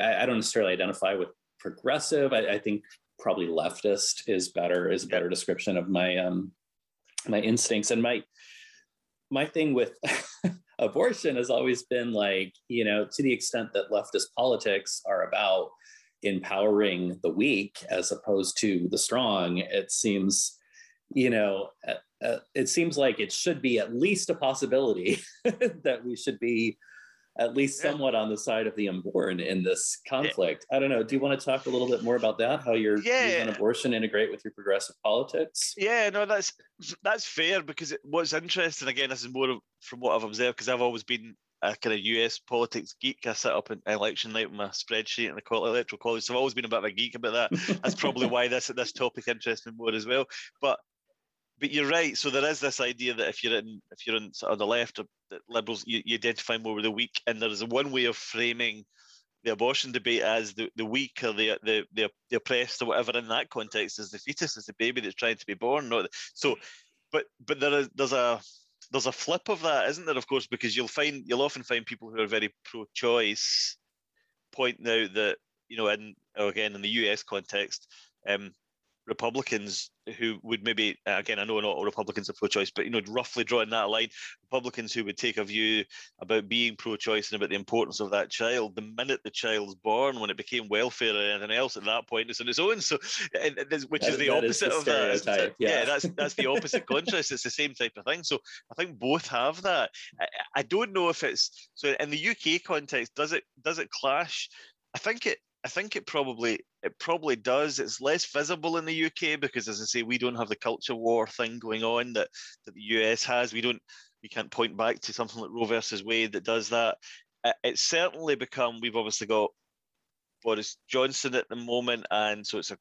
I, I don't necessarily identify with progressive. I, I, think probably leftist is better is a better description of my um, my instincts and my my thing with abortion has always been like, you know, to the extent that leftist politics are about empowering the weak as opposed to the strong, it seems, you know, uh, uh, it seems like it should be at least a possibility that we should be at least somewhat on the side of the unborn in this conflict. I don't know. Do you want to talk a little bit more about that? How your yeah. views on abortion integrate with your progressive politics? Yeah, no, that's that's fair because it, what's interesting again, this is more from what I've observed because I've always been a kind of US politics geek. I sit up in election night with my spreadsheet and the call electoral college, so I've always been a bit of a geek about that. That's probably why this this topic interests me more as well. But but you're right. So there is this idea that if you're in if you're on, on the left, or the liberals, you, you identify more with the weak, and there is a one way of framing the abortion debate as the, the weak or the, the the the oppressed or whatever in that context is the fetus is the baby that's trying to be born. Not so, but but there is there's a there's a flip of that, isn't there? Of course, because you'll find you'll often find people who are very pro-choice pointing out that you know, in again in the US context, um, Republicans who would maybe uh, again I know not all Republicans are pro-choice, but you know roughly drawing that line, Republicans who would take a view about being pro-choice and about the importance of that child the minute the child's born, when it became welfare or anything else at that point it's on its own. So which that, is the opposite is the of that. Yeah. yeah. that's that's the opposite contrast. It's the same type of thing. So I think both have that. I, I don't know if it's so in the UK context. Does it does it clash? I think it I think it probably it probably does. It's less visible in the UK because, as I say, we don't have the culture war thing going on that, that the US has. We don't. We can't point back to something like Roe versus Wade that does that. It's certainly become. We've obviously got Boris Johnson at the moment, and so it's a,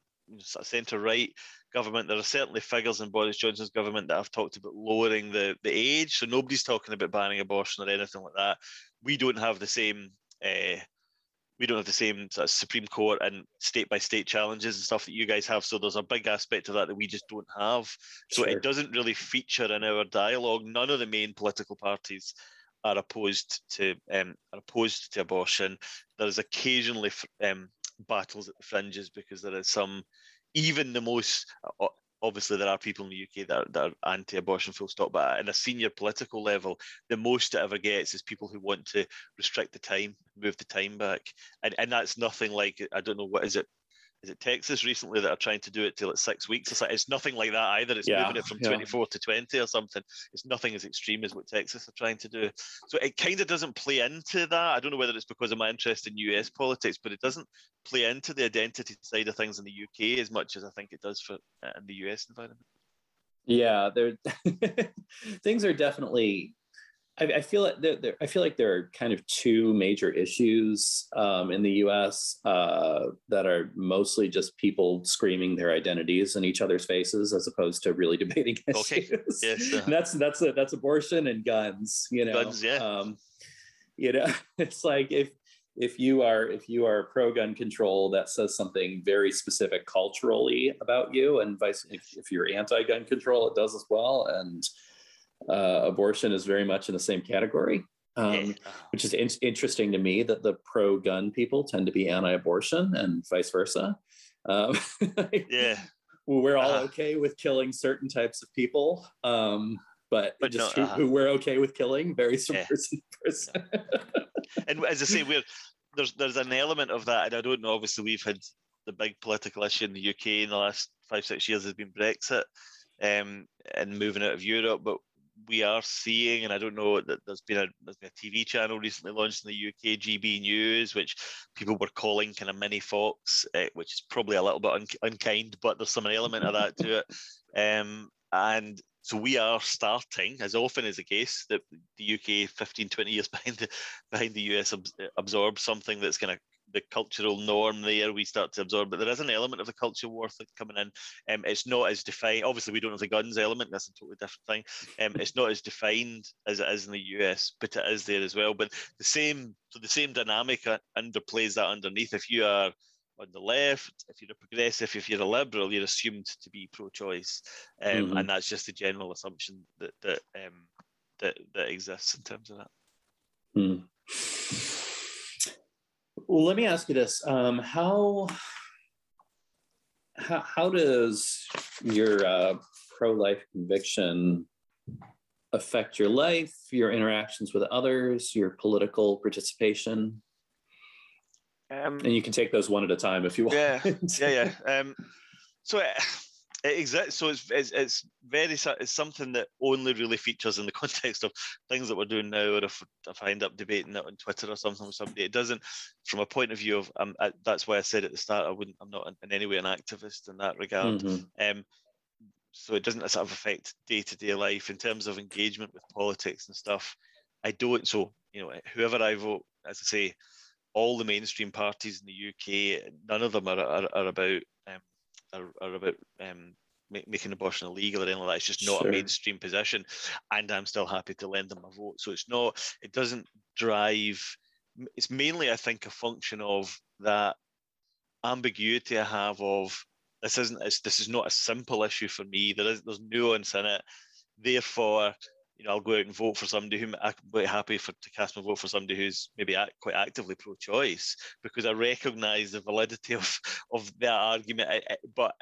a centre right government. There are certainly figures in Boris Johnson's government that have talked about lowering the the age. So nobody's talking about banning abortion or anything like that. We don't have the same. Uh, we don't have the same sort of Supreme Court and state by state challenges and stuff that you guys have. So there's a big aspect of that that we just don't have. So sure. it doesn't really feature in our dialogue. None of the main political parties are opposed to um, are opposed to abortion. There is occasionally um, battles at the fringes because there is some, even the most uh, obviously there are people in the UK that are, that are anti-abortion full stop but at a senior political level the most it ever gets is people who want to restrict the time move the time back. And, and that's nothing like i don't know what is it is it Texas recently that are trying to do it till it's six weeks? It's, like, it's nothing like that either. It's yeah, moving it from yeah. 24 to 20 or something. It's nothing as extreme as what Texas are trying to do. So it kind of doesn't play into that. I don't know whether it's because of my interest in US politics, but it doesn't play into the identity side of things in the UK as much as I think it does for uh, in the US environment. Yeah, there things are definitely I, I feel like there, there, I feel like there are kind of two major issues um, in the U.S. Uh, that are mostly just people screaming their identities in each other's faces, as opposed to really debating issues. Okay. Yes, uh, that's that's that's abortion and guns. You know, guns, yeah. Um, you know, it's like if if you are if you are pro gun control that says something very specific culturally about you and vice if, if you're anti gun control it does as well and uh, abortion is very much in the same category, um, which is in- interesting to me that the pro gun people tend to be anti abortion and vice versa. Um, yeah. We're all uh okay with killing certain types of people, um, but, but just no, uh who, who, we're okay with killing varies from yeah. person to person. and as I say, we're there's there's an element of that, and I don't know. Obviously, we've had the big political issue in the UK in the last five six years has been Brexit um, and moving out of Europe, but we are seeing, and I don't know that there's been a there's been a TV channel recently launched in the UK, GB News, which people were calling kind of mini Fox, uh, which is probably a little bit un- unkind, but there's some element of that to it. Um, and so we are starting, as often is the case, that the UK 15, 20 years behind the behind the US absorbs something that's going to the cultural norm there we start to absorb, but there is an element of the culture war coming in. Um, it's not as defined. Obviously, we don't have the guns element. That's a totally different thing. Um, it's not as defined as it is in the US, but it is there as well. But the same, so the same dynamic underplays that underneath. If you are on the left, if you're a progressive, if you're a liberal, you're assumed to be pro-choice, um, mm-hmm. and that's just the general assumption that that um, that that exists in terms of that. Mm. Well, let me ask you this: um, how, how how does your uh, pro-life conviction affect your life, your interactions with others, your political participation? Um, and you can take those one at a time if you want. Yeah, yeah, yeah. Um, so. Uh, it exists. So it's, it's, it's very it's something that only really features in the context of things that we're doing now, or if, if I end up debating it on Twitter or something with somebody, it doesn't. From a point of view of, um, I, that's why I said at the start, I wouldn't. I'm not in, in any way an activist in that regard. Mm-hmm. Um, so it doesn't sort of affect day to day life in terms of engagement with politics and stuff. I don't. So you know, whoever I vote, as I say, all the mainstream parties in the UK, none of them are are, are about are, are about um, making abortion illegal or anything like that. It's just not sure. a mainstream position, and I'm still happy to lend them a vote. So it's not. It doesn't drive. It's mainly, I think, a function of that ambiguity I have of this isn't. this is not a simple issue for me. There is there's nuance in it. Therefore, you know, I'll go out and vote for somebody who I'm quite happy for to cast my vote for somebody who's maybe act, quite actively pro-choice because I recognise the validity of of that argument. I, I, but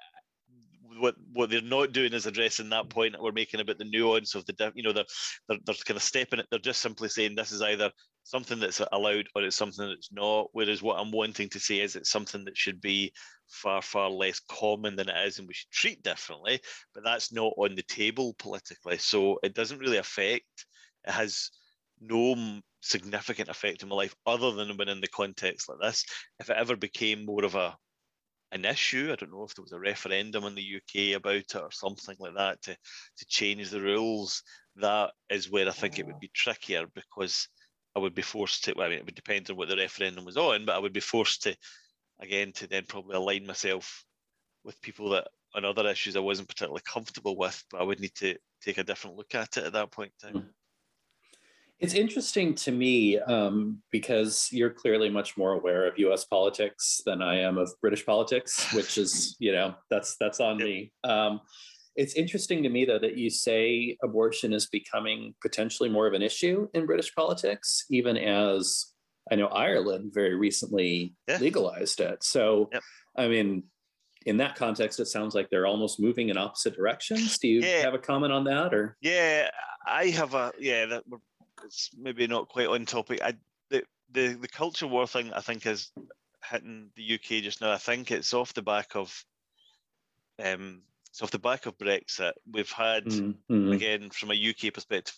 what what they're not doing is addressing that point that we're making about the nuance of the you know they're, they're kind of stepping it they're just simply saying this is either something that's allowed or it's something that's not whereas what i'm wanting to say is it's something that should be far far less common than it is and we should treat differently but that's not on the table politically so it doesn't really affect it has no significant effect on my life other than when in the context like this if it ever became more of a an issue. I don't know if there was a referendum in the UK about it or something like that to, to change the rules. That is where I think it would be trickier because I would be forced to, well, I mean, it would depend on what the referendum was on, but I would be forced to, again, to then probably align myself with people that on other issues I wasn't particularly comfortable with, but I would need to take a different look at it at that point in time. Mm. It's interesting to me um, because you're clearly much more aware of U.S. politics than I am of British politics, which is, you know, that's that's on me. Um, it's interesting to me though that you say abortion is becoming potentially more of an issue in British politics, even as I know Ireland very recently yeah. legalized it. So, yep. I mean, in that context, it sounds like they're almost moving in opposite directions. Do you yeah. have a comment on that, or? Yeah, I have a yeah. That it's maybe not quite on topic. I the the the culture war thing I think is hitting the UK just now. I think it's off the back of um it's off the back of Brexit. We've had mm-hmm. again from a UK perspective,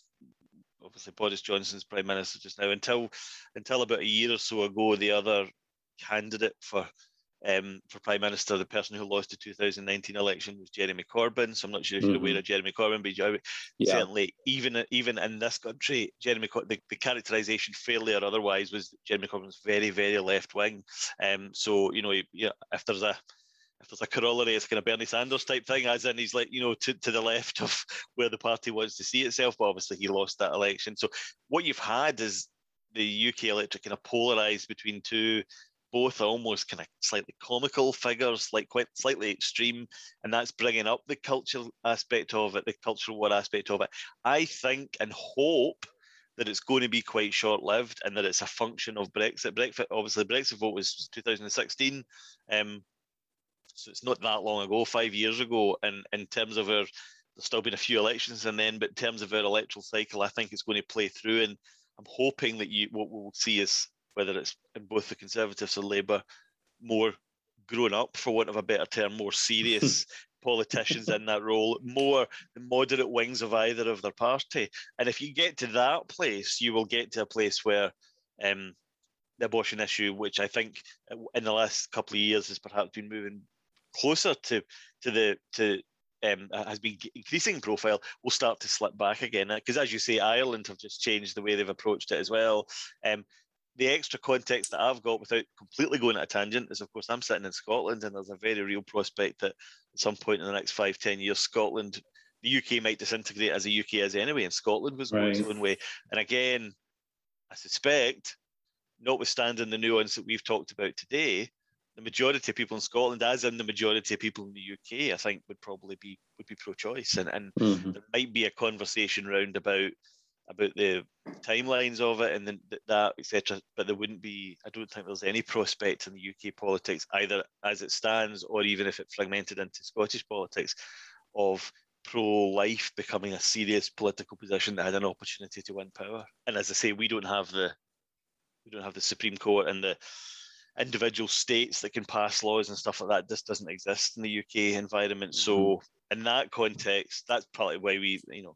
obviously Boris Johnson's prime minister just now. Until until about a year or so ago, the other candidate for um, for Prime Minister, the person who lost the 2019 election was Jeremy Corbyn. So I'm not sure if you're mm-hmm. aware of Jeremy Corbyn, but yeah. certainly even even in this country, Jeremy the, the characterisation, fairly or otherwise, was Jeremy Corbyn's very very left wing. Um, so you know, yeah, if there's a if there's a corollary, it's kind of Bernie Sanders type thing, as in he's like, you know, to, to the left of where the party wants to see itself. But obviously, he lost that election. So what you've had is the UK electorate kind of polarised between two both almost kind of slightly comical figures, like quite slightly extreme, and that's bringing up the cultural aspect of it, the cultural war aspect of it. I think and hope that it's going to be quite short lived and that it's a function of Brexit. Brexit, obviously, Brexit vote was 2016. Um, so it's not that long ago, five years ago. And in terms of our, there's still been a few elections and then, but in terms of our electoral cycle, I think it's going to play through. And I'm hoping that you what we'll see is whether it's in both the Conservatives or Labour, more grown up, for want of a better term, more serious politicians in that role, more the moderate wings of either of their party. And if you get to that place, you will get to a place where um, the abortion issue, which I think in the last couple of years has perhaps been moving closer to to the to um, has been increasing profile will start to slip back again. Because as you say, Ireland have just changed the way they've approached it as well. Um, the extra context that I've got without completely going at a tangent is, of course, I'm sitting in Scotland, and there's a very real prospect that at some point in the next five, ten years, Scotland, the UK might disintegrate as the UK is anyway, and Scotland was going its own way. And again, I suspect, notwithstanding the nuance that we've talked about today, the majority of people in Scotland, as in the majority of people in the UK, I think would probably be would be pro-choice, and and mm-hmm. there might be a conversation round about about the timelines of it and then that etc. But there wouldn't be. I don't think there's any prospect in the UK politics either as it stands or even if it fragmented into Scottish politics of pro-life becoming a serious political position that had an opportunity to win power. And as I say, we don't have the we don't have the Supreme Court and the individual states that can pass laws and stuff like that. This doesn't exist in the UK environment. Mm-hmm. So in that context, that's probably why we, you know,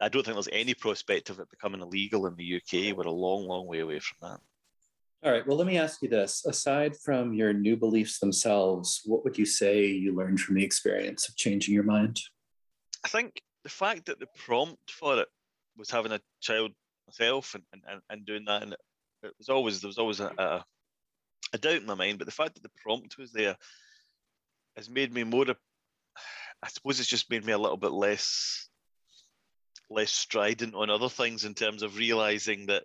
I don't think there's any prospect of it becoming illegal in the UK. We're a long, long way away from that. All right. Well, let me ask you this. Aside from your new beliefs themselves, what would you say you learned from the experience of changing your mind? I think the fact that the prompt for it was having a child myself and, and, and doing that, and it was always, there was always a, a, a doubt in my mind, but the fact that the prompt was there has made me more, I suppose it's just made me a little bit less less strident on other things in terms of realizing that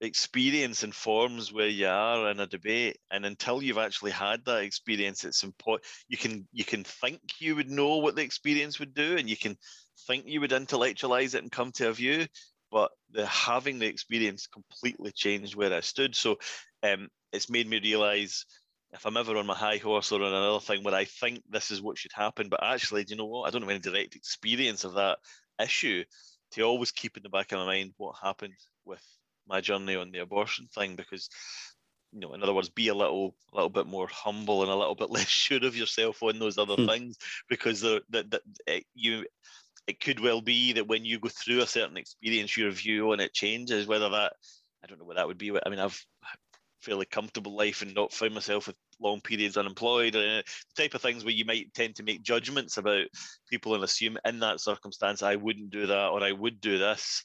experience informs where you are in a debate. And until you've actually had that experience it's important you can you can think you would know what the experience would do and you can think you would intellectualize it and come to a view but the having the experience completely changed where i stood. So um, it's made me realize if i'm ever on my high horse or on another thing where i think this is what should happen but actually do you know what i don't have any direct experience of that issue to always keep in the back of my mind what happened with my journey on the abortion thing because you know in other words be a little a little bit more humble and a little bit less sure of yourself on those other hmm. things because the, it, you it could well be that when you go through a certain experience your view on it changes whether that i don't know what that would be i mean i've fairly comfortable life and not find myself with long periods unemployed, uh, the type of things where you might tend to make judgments about people and assume in that circumstance I wouldn't do that or I would do this.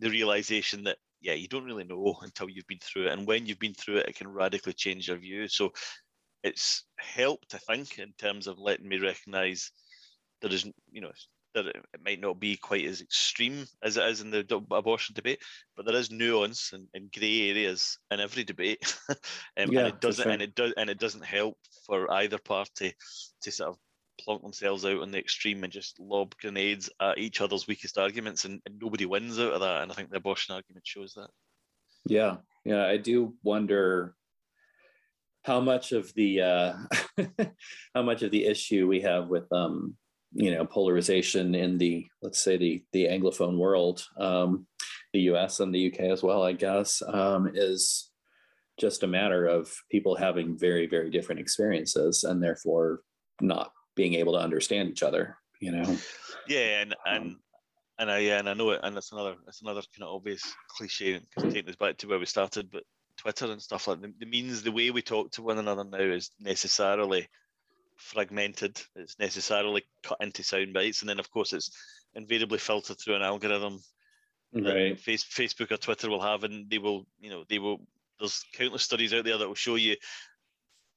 The realization that yeah, you don't really know until you've been through it, and when you've been through it, it can radically change your view. So it's helped, I think, in terms of letting me recognize there is, you know, that it, might not be quite as extreme as it is in the abortion debate, but there is nuance and, and grey areas in every debate, um, yeah, and it doesn't and it does and it doesn't help for either party to sort of plonk themselves out on the extreme and just lob grenades at each other's weakest arguments, and, and nobody wins out of that. And I think the abortion argument shows that. Yeah, yeah, I do wonder how much of the uh, how much of the issue we have with um, you know polarization in the let's say the the anglophone world um, the us and the uk as well i guess um, is just a matter of people having very very different experiences and therefore not being able to understand each other you know yeah and and um, and I yeah, and I know it, and it's another it's another kind of obvious cliche because taking us back to where we started, but Twitter and stuff like that. It means the way we talk to one another now is necessarily fragmented. It's necessarily cut into sound bites, and then of course it's invariably filtered through an algorithm right. face, Facebook or Twitter will have, and they will, you know, they will. There's countless studies out there that will show you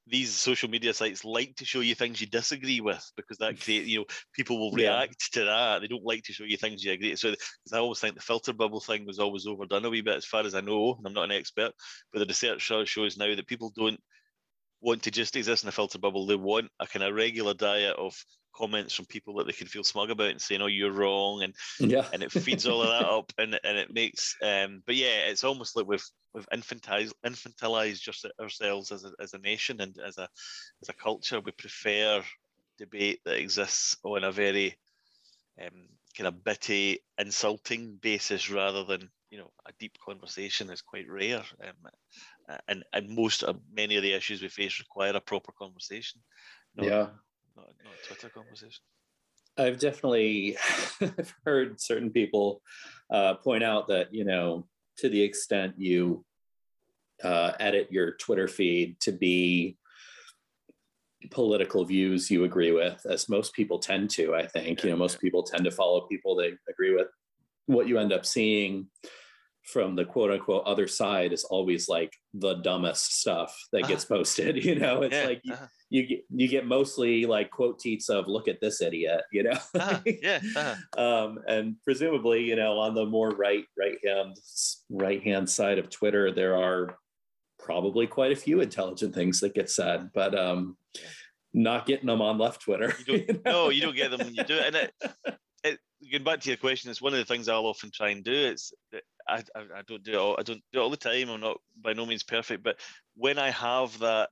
these social media sites like to show you things you disagree with because that create you know people will react yeah. to that they don't like to show you things you agree so because i always think the filter bubble thing was always overdone a wee bit as far as i know and i'm not an expert but the research shows now that people don't want to just exist in a filter bubble they want a kind of regular diet of comments from people that they can feel smug about and saying, "Oh, you're wrong," and yeah, and it feeds all of that up, and and it makes, um, but yeah, it's almost like we've we've infantilized infantilized just ourselves as a as a nation and as a as a culture. We prefer debate that exists on a very um, kind of bitty, insulting basis rather than you know a deep conversation is quite rare. Um, and and most of many of the issues we face require a proper conversation. yeah not, not a Twitter conversation. I've definitely heard certain people uh, point out that you know to the extent you uh, edit your Twitter feed to be political views you agree with, as most people tend to. I think yeah, you know most yeah. people tend to follow people they agree with. What you end up seeing from the quote unquote other side is always like the dumbest stuff that gets uh-huh. posted. You know, it's yeah, like you, uh-huh. you, get you get mostly like quote tweets of "look at this idiot," you know. uh-huh. Yeah. Uh-huh. um, and presumably, you know, on the more right right hand right hand side of Twitter, there are probably quite a few intelligent things that get said, but um, not getting them on left Twitter. You don't, you know? No, you don't get them when you do it, and it. It, going back to your question, it's one of the things I'll often try and do. It's I, I, I don't do it all. I don't do it all the time. I'm not by no means perfect, but when I have that,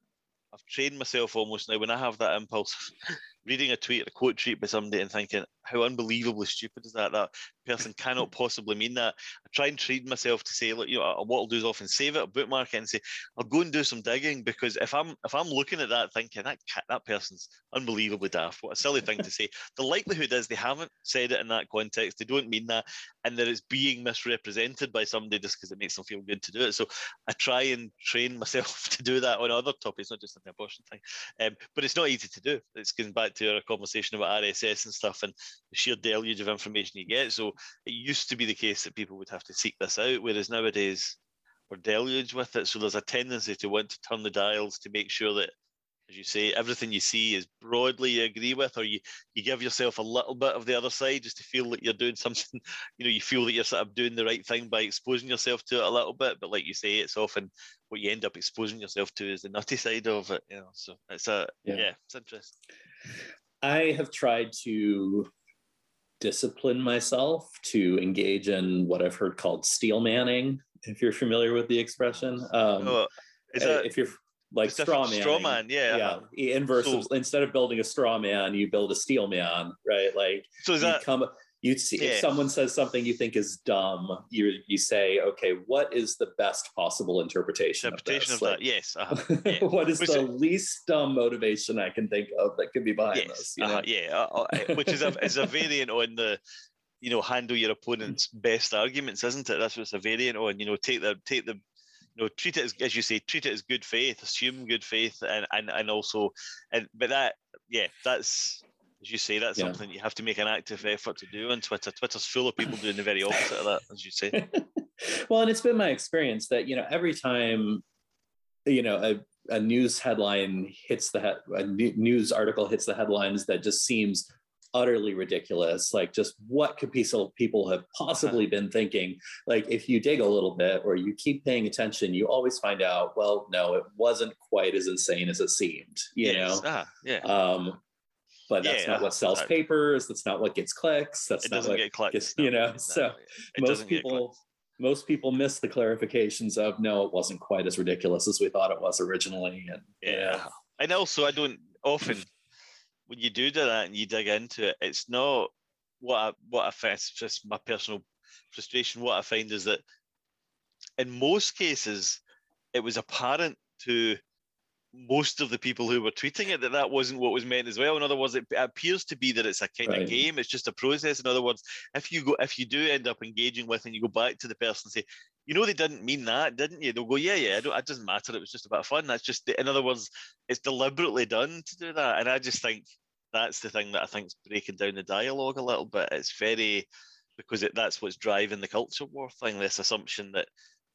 I've trained myself almost now. When I have that impulse, reading a tweet, a quote tweet by somebody, and thinking, how unbelievably stupid is that? That person cannot possibly mean that. I try and train myself to say, look, you know, what I'll do is often save it, bookmark it, and say, I'll go and do some digging because if I'm if I'm looking at that thinking that that person's unbelievably daft, what a silly thing to say. The likelihood is they haven't said it in that context. They don't mean that, and that it's being misrepresented by somebody just because it makes them feel good to do it. So I try and train myself to do that on other topics, not just on the abortion thing. Um, but it's not easy to do. It's going back to our conversation about RSS and stuff and the sheer deluge of information you get. So it used to be the case that people would have to seek this out, whereas nowadays we're deluged with it. So there's a tendency to want to turn the dials to make sure that, as you say, everything you see is broadly you agree with, or you, you give yourself a little bit of the other side just to feel that you're doing something, you know, you feel that you're sort of doing the right thing by exposing yourself to it a little bit. But like you say, it's often what you end up exposing yourself to is the nutty side of it, you know. So it's a, yeah, yeah it's interesting. I have tried to discipline myself to engage in what I've heard called steel manning, if you're familiar with the expression. Um, oh, that, if you're like straw man, straw man, yeah, yeah. Inverse, so, instead of building a straw man, you build a steel man, right? Like, so is that come you see yeah. if someone says something you think is dumb you you say okay what is the best possible interpretation, interpretation of, of like, that yes uh-huh. yeah. what is which the is, least dumb motivation i can think of that could be behind yes, this uh-huh, yeah uh, uh, which is a, is a variant on the you know handle your opponent's best arguments isn't it that's what it's a variant on you know take the take the you know treat it as, as you say treat it as good faith assume good faith and and, and also and but that yeah that's as you say, that's yeah. something you have to make an active effort to do on Twitter. Twitter's full of people doing the very opposite of that, as you say. well, and it's been my experience that you know every time you know a, a news headline hits the head, a news article hits the headlines that just seems utterly ridiculous. Like, just what could people have possibly been thinking? Like, if you dig a little bit or you keep paying attention, you always find out, well, no, it wasn't quite as insane as it seemed. You yes. know, uh, yeah. Um, but that's yeah, not what sells papers. That's not what gets clicks. That's it not doesn't what get clicks. Gets, you know, so most people most people miss the clarifications of no, it wasn't quite as ridiculous as we thought it was originally. And yeah, and also I don't often when you do that and you dig into it, it's not what I, what find. just my personal frustration. What I find is that in most cases, it was apparent to most of the people who were tweeting it that that wasn't what was meant as well. In other words, it appears to be that it's a kind right. of game. It's just a process. In other words, if you go, if you do end up engaging with and you go back to the person and say, you know they didn't mean that, didn't you? They'll go, yeah, yeah, it doesn't matter. It was just about fun. That's just, in other words, it's deliberately done to do that. And I just think that's the thing that I think is breaking down the dialogue a little bit. It's very because it, that's what's driving the culture war thing. This assumption that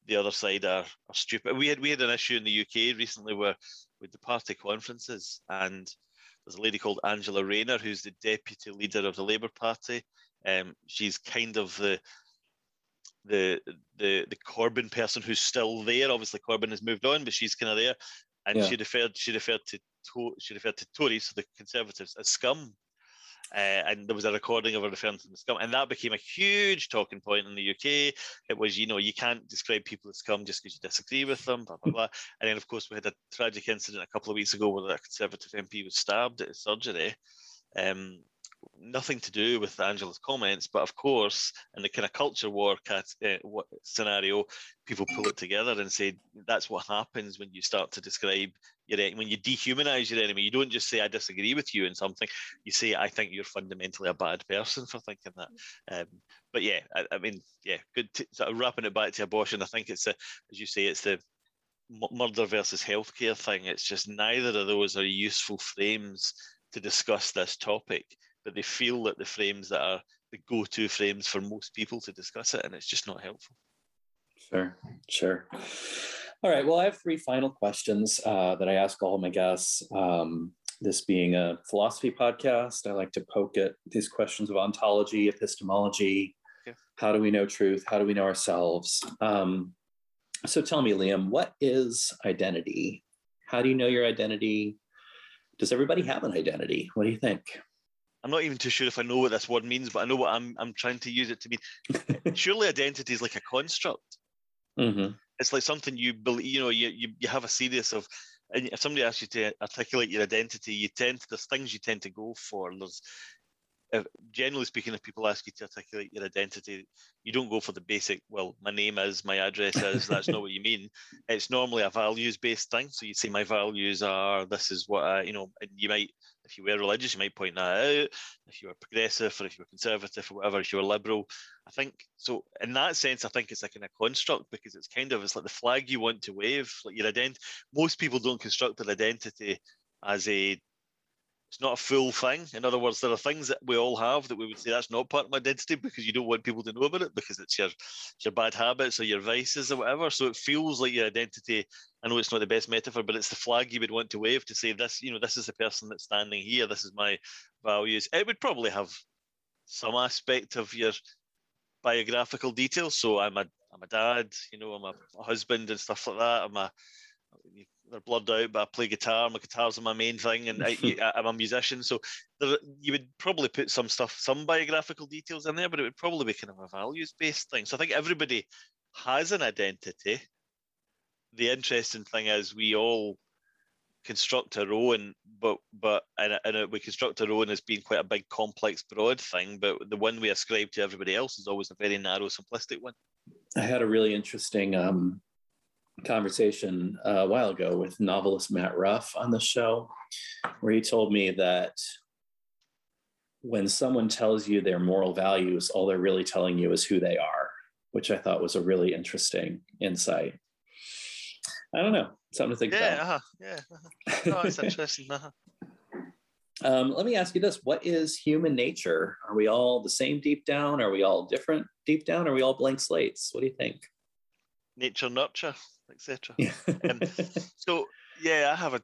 the other side are, are stupid. We had we had an issue in the UK recently where with the party conferences, and there's a lady called Angela Rayner who's the deputy leader of the Labour Party. Um, she's kind of the the the the Corbyn person who's still there. Obviously, Corbyn has moved on, but she's kind of there. And yeah. she referred she referred to, to she referred to Tories, so the Conservatives, as scum. Uh, and there was a recording of her referring to scum, and that became a huge talking point in the UK. It was, you know, you can't describe people as scum just because you disagree with them, blah blah blah. And then, of course, we had a tragic incident a couple of weeks ago where a Conservative MP was stabbed at his surgery. Um, nothing to do with Angela's comments, but of course, in the kind of culture war cat, uh, scenario, people pull it together and say that's what happens when you start to describe your when you dehumanize your enemy. You don't just say I disagree with you in something. You say I think you're fundamentally a bad person for thinking that. Um, but yeah, I, I, mean, yeah, good. To, sort of wrapping it back to abortion, I think it's a, as you say, it's the murder versus healthcare thing. It's just neither of those are useful frames to discuss this topic but they feel that the frames that are the go-to frames for most people to discuss it, and it's just not helpful. Sure, sure. All right. Well, I have three final questions uh, that I ask all my guests. Um, this being a philosophy podcast, I like to poke at these questions of ontology, epistemology. Yeah. How do we know truth? How do we know ourselves? Um, so tell me, Liam, what is identity? How do you know your identity? Does everybody have an identity? What do you think? I'm not even too sure if I know what this word means, but I know what I'm I'm trying to use it to mean. Surely identity is like a construct. Mm-hmm. It's like something you believe. You know, you, you you have a series of. And if somebody asks you to articulate your identity, you tend there's things you tend to go for. There's if, generally speaking, if people ask you to articulate your identity, you don't go for the basic, well, my name is, my address is, that's not what you mean. It's normally a values based thing. So you'd say, my values are, this is what I, you know, and you might, if you were religious, you might point that out. If you were progressive or if you were conservative or whatever, if you were liberal. I think, so in that sense, I think it's like in a construct because it's kind of, it's like the flag you want to wave, like your identity. Most people don't construct their identity as a it's not a full thing. In other words, there are things that we all have that we would say that's not part of my identity because you don't want people to know about it because it's your it's your bad habits or your vices or whatever. So it feels like your identity. I know it's not the best metaphor, but it's the flag you would want to wave to say this. You know, this is the person that's standing here. This is my values. It would probably have some aspect of your biographical details. So I'm a I'm a dad. You know, I'm a husband and stuff like that. I'm a they're blurred out, but I play guitar. My guitar's are my main thing, and I, am a musician. So there, you would probably put some stuff, some biographical details in there, but it would probably be kind of a values based thing. So I think everybody has an identity. The interesting thing is we all construct our own, but but and, and we construct our own as being quite a big, complex, broad thing. But the one we ascribe to everybody else is always a very narrow, simplistic one. I had a really interesting um, conversation a while ago with novelist Matt Ruff on the show, where he told me that when someone tells you their moral values, all they're really telling you is who they are, which I thought was a really interesting insight. I don't know, something to think yeah, about. Uh-huh, yeah, uh-huh. Oh, it's interesting. Uh-huh. Um, let me ask you this: What is human nature? Are we all the same deep down? Are we all different deep down? Are we all blank slates? What do you think? Nature, nurture etc. um, so yeah, I have a,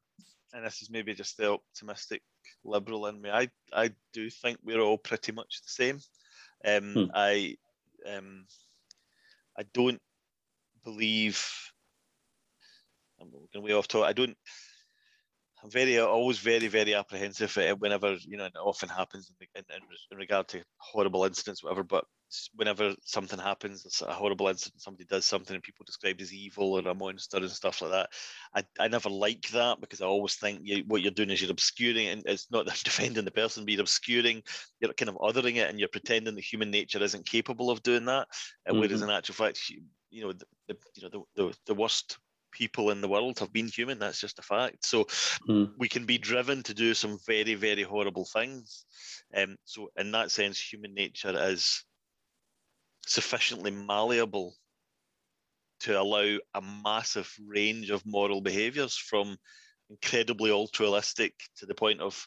and this is maybe just the optimistic liberal in me. I I do think we're all pretty much the same. Um, hmm. I um, I don't believe. I'm going way off topic. I don't. I'm very always very very apprehensive whenever you know it often happens in, in, in regard to horrible incidents whatever but whenever something happens it's a horrible incident somebody does something and people described as evil or a monster and stuff like that I, I never like that because I always think you, what you're doing is you're obscuring and it's not defending the person but you're obscuring you're kind of othering it and you're pretending that human nature isn't capable of doing that mm-hmm. whereas in actual fact you know the, the you know the, the, the worst people in the world have been human. That's just a fact. So mm. we can be driven to do some very, very horrible things. Um, so in that sense, human nature is sufficiently malleable to allow a massive range of moral behaviors from incredibly altruistic to the point of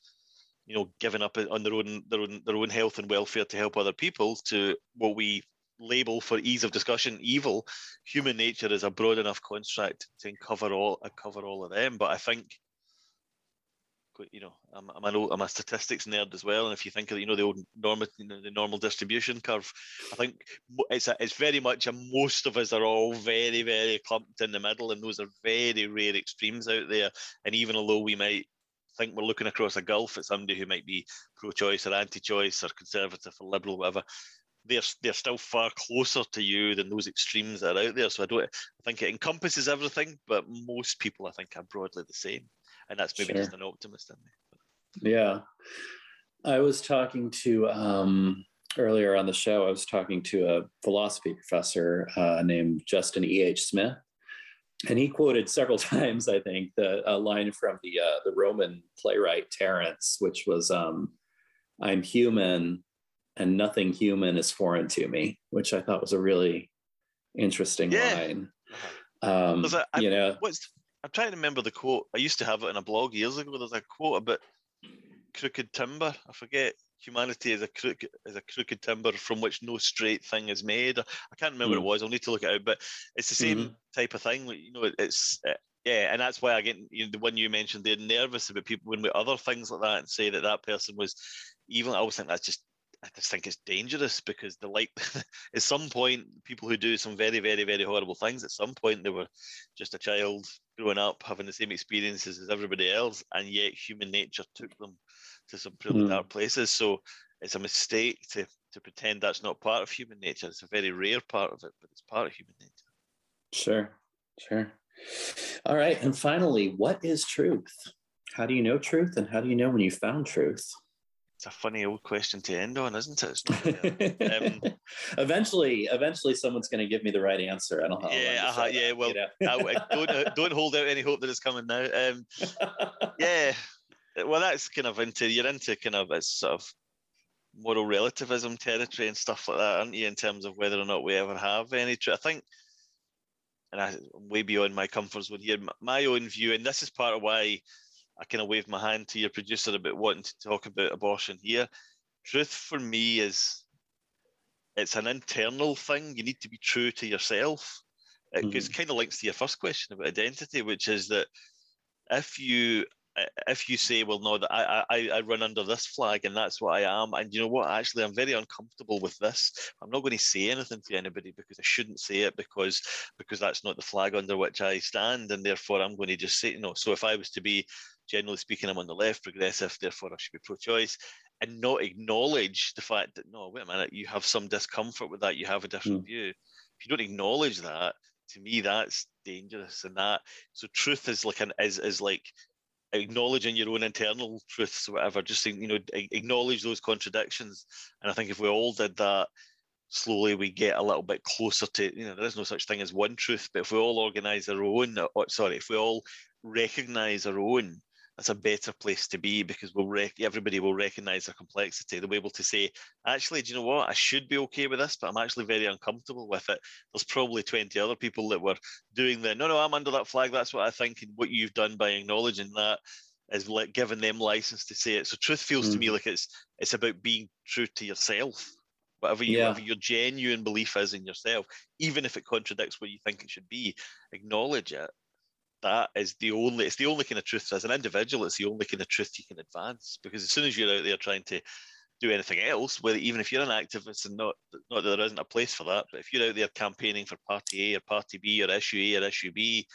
you know giving up on their own their own their own health and welfare to help other people to what we label for ease of discussion evil. Human nature is a broad enough construct to cover all cover all of them but i think you know, I'm, I'm, an old, I'm a statistics nerd as well. And if you think of, you know, the old normal, you know, the normal distribution curve, I think it's a, it's very much a most of us are all very, very clumped in the middle, and those are very rare extremes out there. And even although we might think we're looking across a gulf at somebody who might be pro-choice or anti-choice or conservative or liberal, whatever, they're they're still far closer to you than those extremes that are out there. So I don't I think it encompasses everything, but most people I think are broadly the same and that's maybe sure. just an optimist in me. Yeah, I was talking to um, earlier on the show. I was talking to a philosophy professor uh, named Justin E. H. Smith, and he quoted several times, I think, the a line from the uh, the Roman playwright Terence, which was, um, "I'm human, and nothing human is foreign to me," which I thought was a really interesting yeah. line. Uh-huh. Um, you know, what's I'm trying to remember the quote. I used to have it in a blog years ago. There's a quote about crooked timber. I forget. Humanity is a crooked is a crooked timber from which no straight thing is made. I can't remember mm. what it hmm. was. I'll need to look it out. But it's the same mm. type of thing. You know, it's uh, yeah, and that's why I get you know, the one you mentioned. They're nervous about people when we other things like that and say that that person was evil. I always think that's just I just think it's dangerous because the like at some point people who do some very very very horrible things at some point they were just a child growing up having the same experiences as everybody else and yet human nature took them to some pretty mm. dark places. So it's a mistake to to pretend that's not part of human nature. It's a very rare part of it but it's part of human nature. Sure sure. All right and finally what is truth? How do you know truth and how do you know when you found truth it's a funny old question to end on, isn't it? um, eventually, eventually, someone's going to give me the right answer. I don't know. Yeah, uh-huh, yeah. That, well, you know? don't uh, don't hold out any hope that it's coming now. Um, yeah, well, that's kind of into you're into kind of it's sort of moral relativism territory and stuff like that, aren't you? In terms of whether or not we ever have any truth, I think, and I, way beyond my comfort zone here. My own view, and this is part of why I kind of waved my hand to your producer about wanting to talk about abortion here. Truth for me is it's an internal thing. You need to be true to yourself. It mm-hmm. kind of links to your first question about identity, which is that if you if you say, well, no, that I, I I run under this flag and that's what I am, and you know what, actually, I'm very uncomfortable with this. I'm not going to say anything to anybody because I shouldn't say it because because that's not the flag under which I stand, and therefore I'm going to just say, you know. So if I was to be generally speaking, I'm on the left, progressive, therefore I should be pro choice, and not acknowledge the fact that, no, wait a minute, you have some discomfort with that, you have a different mm. view. If you don't acknowledge that, to me, that's dangerous. And that, so truth is like an, is, is like acknowledging your own internal truths or whatever, just, you know, acknowledge those contradictions. And I think if we all did that, slowly we get a little bit closer to you know there is no such thing as one truth but if we all organize our own or, sorry if we all recognize our own that's a better place to be because we'll rec- everybody will recognize the complexity. They'll be able to say, actually, do you know what? I should be okay with this, but I'm actually very uncomfortable with it. There's probably 20 other people that were doing the, no, no, I'm under that flag. That's what I think. And what you've done by acknowledging that is like giving them license to say it. So truth feels mm. to me mm. like it's it's about being true to yourself. Whatever, you, yeah. whatever your genuine belief is in yourself, even if it contradicts what you think it should be, acknowledge it that is the only it's the only kind of truth. As an individual it's the only kind of truth you can advance because as soon as you're out there trying to do anything else whether even if you're an activist and not not that there isn't a place for that but if you're out there campaigning for party A or party B or issue A or issue B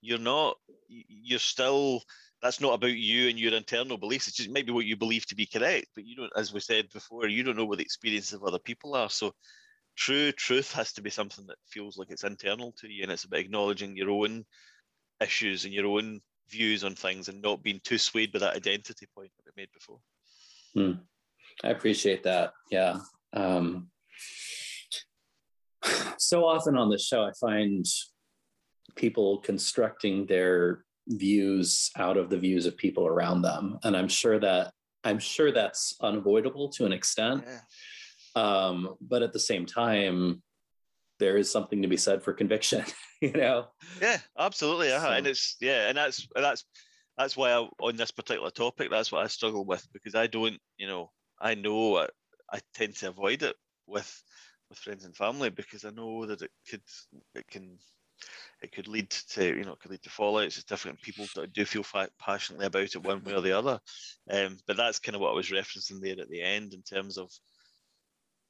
you're not you're still that's not about you and your internal beliefs. It's just maybe what you believe to be correct but you don't as we said before you don't know what the experiences of other people are. So true truth has to be something that feels like it's internal to you and it's about acknowledging your own issues and your own views on things and not being too swayed by that identity point that we made before. Hmm. I appreciate that. Yeah. Um, so often on the show, I find people constructing their views out of the views of people around them, and I'm sure that I'm sure that's unavoidable to an extent. Yeah. Um, but at the same time, there is something to be said for conviction you know yeah absolutely uh-huh. so. and it's yeah and that's that's that's why I, on this particular topic that's what i struggle with because i don't you know i know I, I tend to avoid it with with friends and family because i know that it could it can it could lead to you know it could lead to fallouts. It's different people that do feel passionately about it one way or the other. Um, but that's kind of what I was referencing there at the end in terms of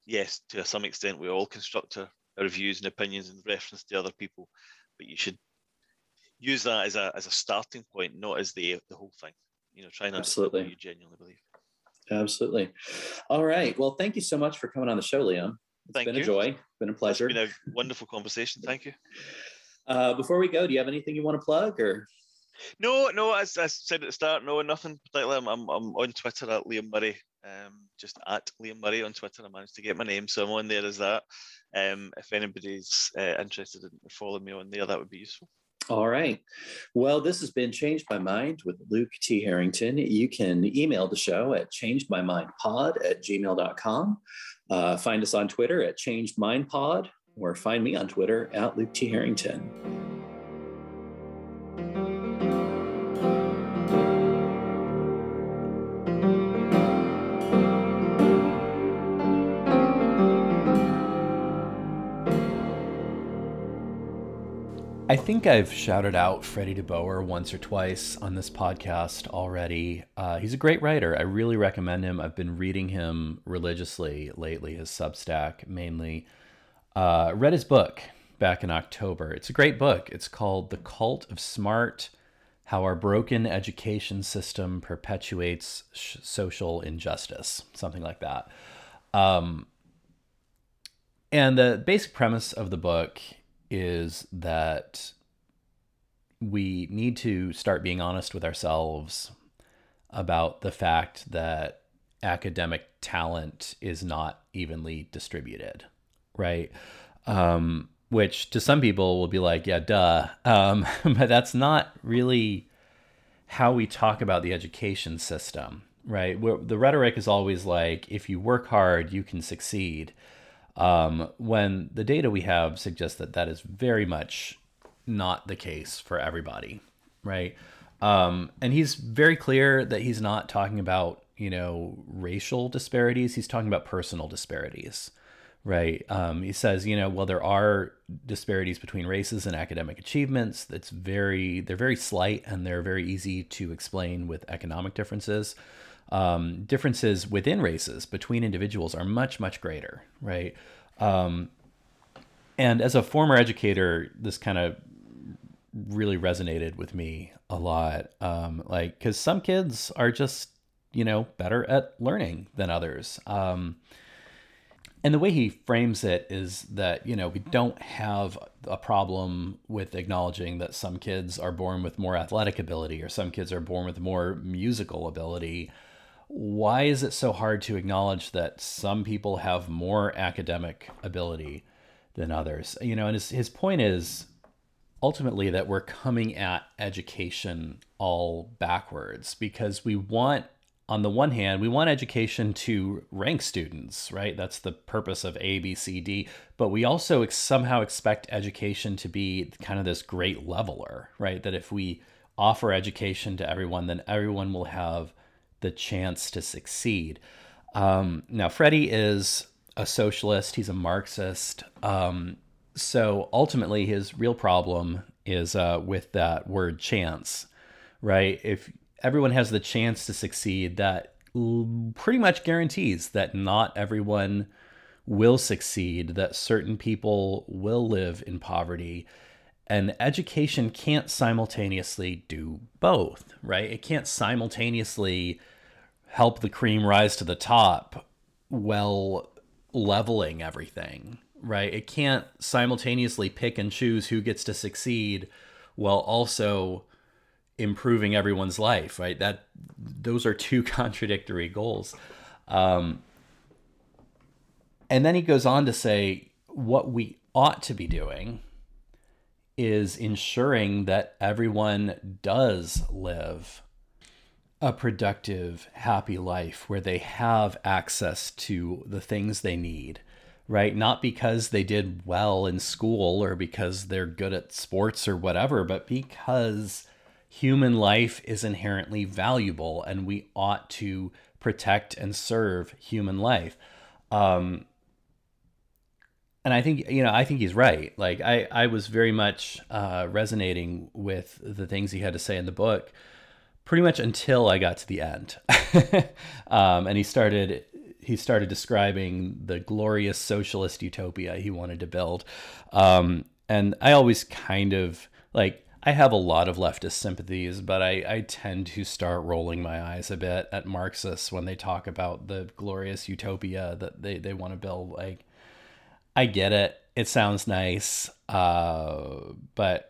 yes, to some extent we all construct our, our views and opinions in reference to other people, but you should use that as a as a starting point, not as the the whole thing. You know, trying to absolutely you genuinely believe. Absolutely. All right. Well, thank you so much for coming on the show, Liam. It's Thank been you. a joy. Been a pleasure. It's been a wonderful conversation. Thank you. Uh, before we go, do you have anything you want to plug or? No, no. As I said at the start, no, nothing particularly. I'm, I'm, I'm on Twitter at Liam Murray, um, just at Liam Murray on Twitter. I managed to get my name, so I'm on there as that. Um, if anybody's uh, interested in following me on there, that would be useful. All right. Well, this has been Changed My Mind with Luke T. Harrington. You can email the show at changedmymindpod at gmail.com. Uh, find us on Twitter at changedmindpod or find me on Twitter at Luke T. Harrington. I think I've shouted out Freddie DeBoer once or twice on this podcast already. Uh, he's a great writer. I really recommend him. I've been reading him religiously lately, his Substack mainly. Uh, read his book back in October. It's a great book. It's called The Cult of Smart How Our Broken Education System Perpetuates Sh- Social Injustice, something like that. Um, and the basic premise of the book is that we need to start being honest with ourselves about the fact that academic talent is not evenly distributed right? Um, which to some people will be like, yeah, duh. Um, but that's not really how we talk about the education system, right? The rhetoric is always like, if you work hard, you can succeed. Um, when the data we have suggests that that is very much not the case for everybody, right? Um, and he's very clear that he's not talking about, you know, racial disparities. He's talking about personal disparities right? Um, he says, you know, well, there are disparities between races and academic achievements. That's very, they're very slight and they're very easy to explain with economic differences. Um, differences within races between individuals are much, much greater, right? Um, and as a former educator, this kind of really resonated with me a lot. Um, like, because some kids are just, you know, better at learning than others. Um, and the way he frames it is that you know we don't have a problem with acknowledging that some kids are born with more athletic ability or some kids are born with more musical ability why is it so hard to acknowledge that some people have more academic ability than others you know and his, his point is ultimately that we're coming at education all backwards because we want on the one hand, we want education to rank students, right? That's the purpose of A, B, C, D. But we also ex- somehow expect education to be kind of this great leveler, right? That if we offer education to everyone, then everyone will have the chance to succeed. Um, now, Freddie is a socialist, he's a Marxist. Um, so ultimately, his real problem is uh, with that word chance, right? If everyone has the chance to succeed, that pretty much guarantees that not everyone will succeed, that certain people will live in poverty. And education can't simultaneously do both, right? It can't simultaneously help the cream rise to the top while leveling everything, right? It can't simultaneously pick and choose who gets to succeed while also improving everyone's life, right? That those are two contradictory goals. Um, and then he goes on to say what we ought to be doing is ensuring that everyone does live a productive, happy life where they have access to the things they need, right? Not because they did well in school or because they're good at sports or whatever, but because human life is inherently valuable and we ought to protect and serve human life. Um, and I think you know I think he's right. Like I I was very much uh, resonating with the things he had to say in the book, pretty much until I got to the end, um, and he started he started describing the glorious socialist utopia he wanted to build, um, and I always kind of like I have a lot of leftist sympathies, but I, I tend to start rolling my eyes a bit at Marxists when they talk about the glorious utopia that they, they want to build. Like, I get it. It sounds nice. Uh, but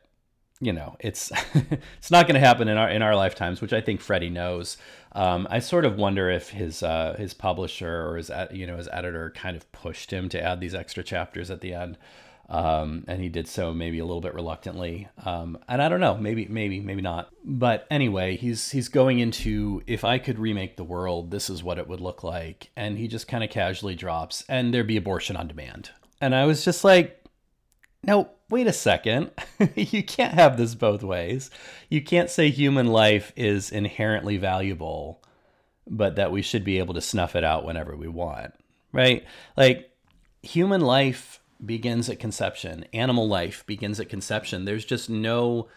you know, it's it's not going to happen in our in our lifetimes, which I think Freddie knows. Um, I sort of wonder if his uh, his publisher or his you know his editor kind of pushed him to add these extra chapters at the end. Um, and he did so maybe a little bit reluctantly. Um, and I don't know, maybe, maybe, maybe not. But anyway, he's he's going into if I could remake the world, this is what it would look like. And he just kind of casually drops, and there'd be abortion on demand. And I was just like, no, wait a second. you can't have this both ways. You can't say human life is inherently valuable, but that we should be able to snuff it out whenever we want, right? Like human life begins at conception. Animal life begins at conception. There's just no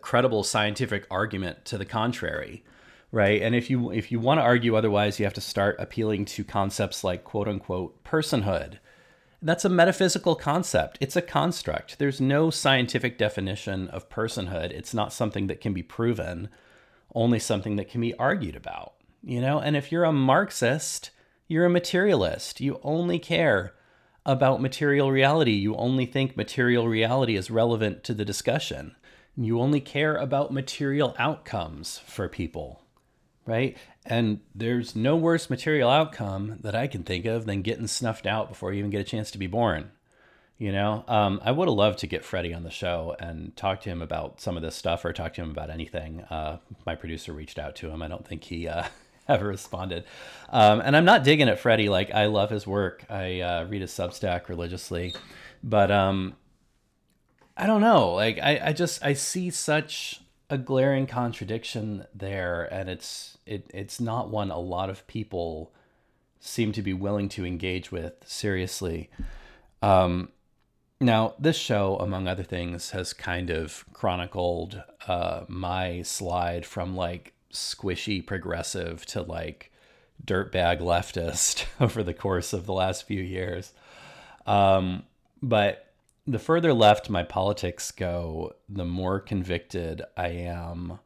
credible scientific argument to the contrary, right? And if you if you want to argue otherwise, you have to start appealing to concepts like quote unquote personhood. That's a metaphysical concept. It's a construct. There's no scientific definition of personhood. It's not something that can be proven, only something that can be argued about. You know, and if you're a Marxist, you're a materialist. You only care about material reality. You only think material reality is relevant to the discussion. You only care about material outcomes for people, right? And there's no worse material outcome that I can think of than getting snuffed out before you even get a chance to be born. You know, um, I would have loved to get Freddie on the show and talk to him about some of this stuff or talk to him about anything. Uh, my producer reached out to him. I don't think he uh, ever responded. Um, and I'm not digging at Freddie. Like I love his work. I uh, read his Substack religiously, but um, I don't know. Like I, I just I see such a glaring contradiction there, and it's it it's not one a lot of people seem to be willing to engage with seriously. Um, now, this show, among other things, has kind of chronicled uh, my slide from like squishy progressive to like dirtbag leftist over the course of the last few years. Um, but the further left my politics go, the more convicted I am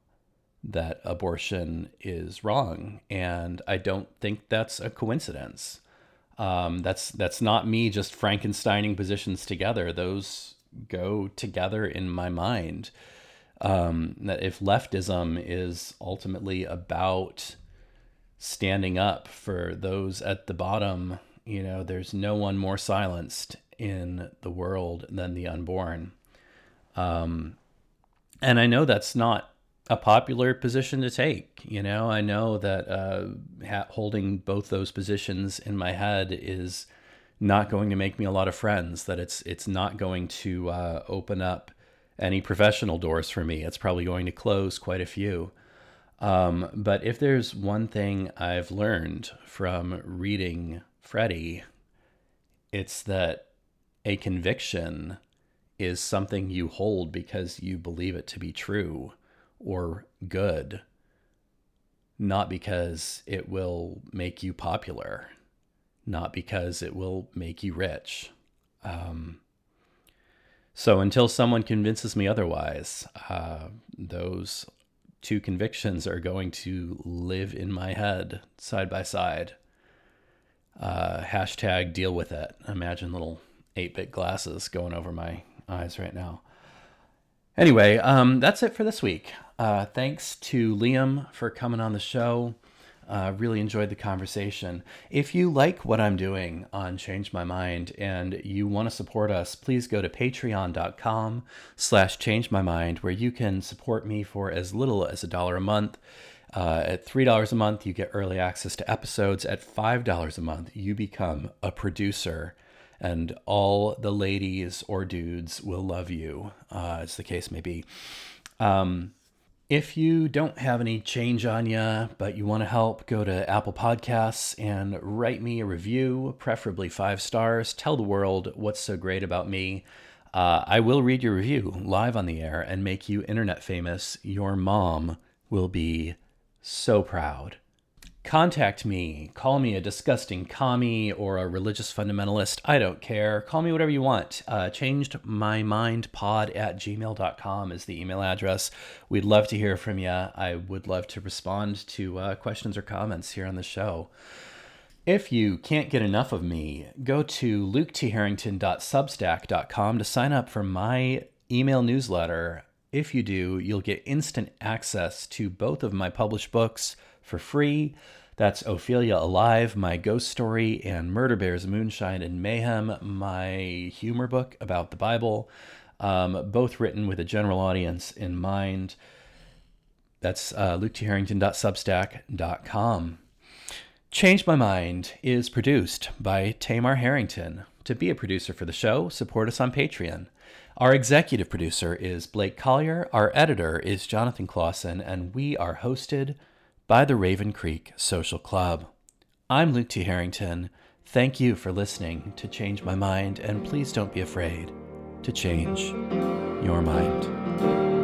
that abortion is wrong, and I don't think that's a coincidence. Um, that's that's not me just Frankensteining positions together. Those go together in my mind um, that if leftism is ultimately about standing up for those at the bottom, you know, there's no one more silenced in the world than the unborn. Um, and I know that's not a popular position to take. You know, I know that uh, ha- holding both those positions in my head is not going to make me a lot of friends. That it's it's not going to uh, open up any professional doors for me. It's probably going to close quite a few. Um, but if there's one thing I've learned from reading Freddie, it's that a conviction is something you hold because you believe it to be true or good, not because it will make you popular, not because it will make you rich. Um, so until someone convinces me otherwise, uh, those two convictions are going to live in my head side by side. Uh, hashtag deal with it. Imagine little 8 bit glasses going over my eyes right now. Anyway, um, that's it for this week. Uh, thanks to Liam for coming on the show. Uh, really enjoyed the conversation. If you like what I'm doing on Change My Mind and you want to support us, please go to patreon.com slash change my mind where you can support me for as little as a dollar a month. Uh, at $3 a month, you get early access to episodes. At $5 a month, you become a producer and all the ladies or dudes will love you, uh, as the case may be. Um, if you don't have any change on you, but you want to help, go to Apple Podcasts and write me a review, preferably five stars. Tell the world what's so great about me. Uh, I will read your review live on the air and make you internet famous. Your mom will be so proud contact me. Call me a disgusting commie or a religious fundamentalist. I don't care. Call me whatever you want. Uh, changed my mind pod at gmail.com is the email address. We'd love to hear from you. I would love to respond to uh, questions or comments here on the show. If you can't get enough of me, go to luketharrington.substack.com to sign up for my email newsletter. If you do, you'll get instant access to both of my published books for free. That's Ophelia Alive, my ghost story, and Murder Bears, Moonshine, and Mayhem, my humor book about the Bible, um, both written with a general audience in mind. That's uh, luketharrington.substack.com. Change My Mind is produced by Tamar Harrington. To be a producer for the show, support us on Patreon. Our executive producer is Blake Collier, our editor is Jonathan Clausen, and we are hosted by the Raven Creek Social Club. I'm Luke T. Harrington. Thank you for listening to Change My Mind, and please don't be afraid to change your mind.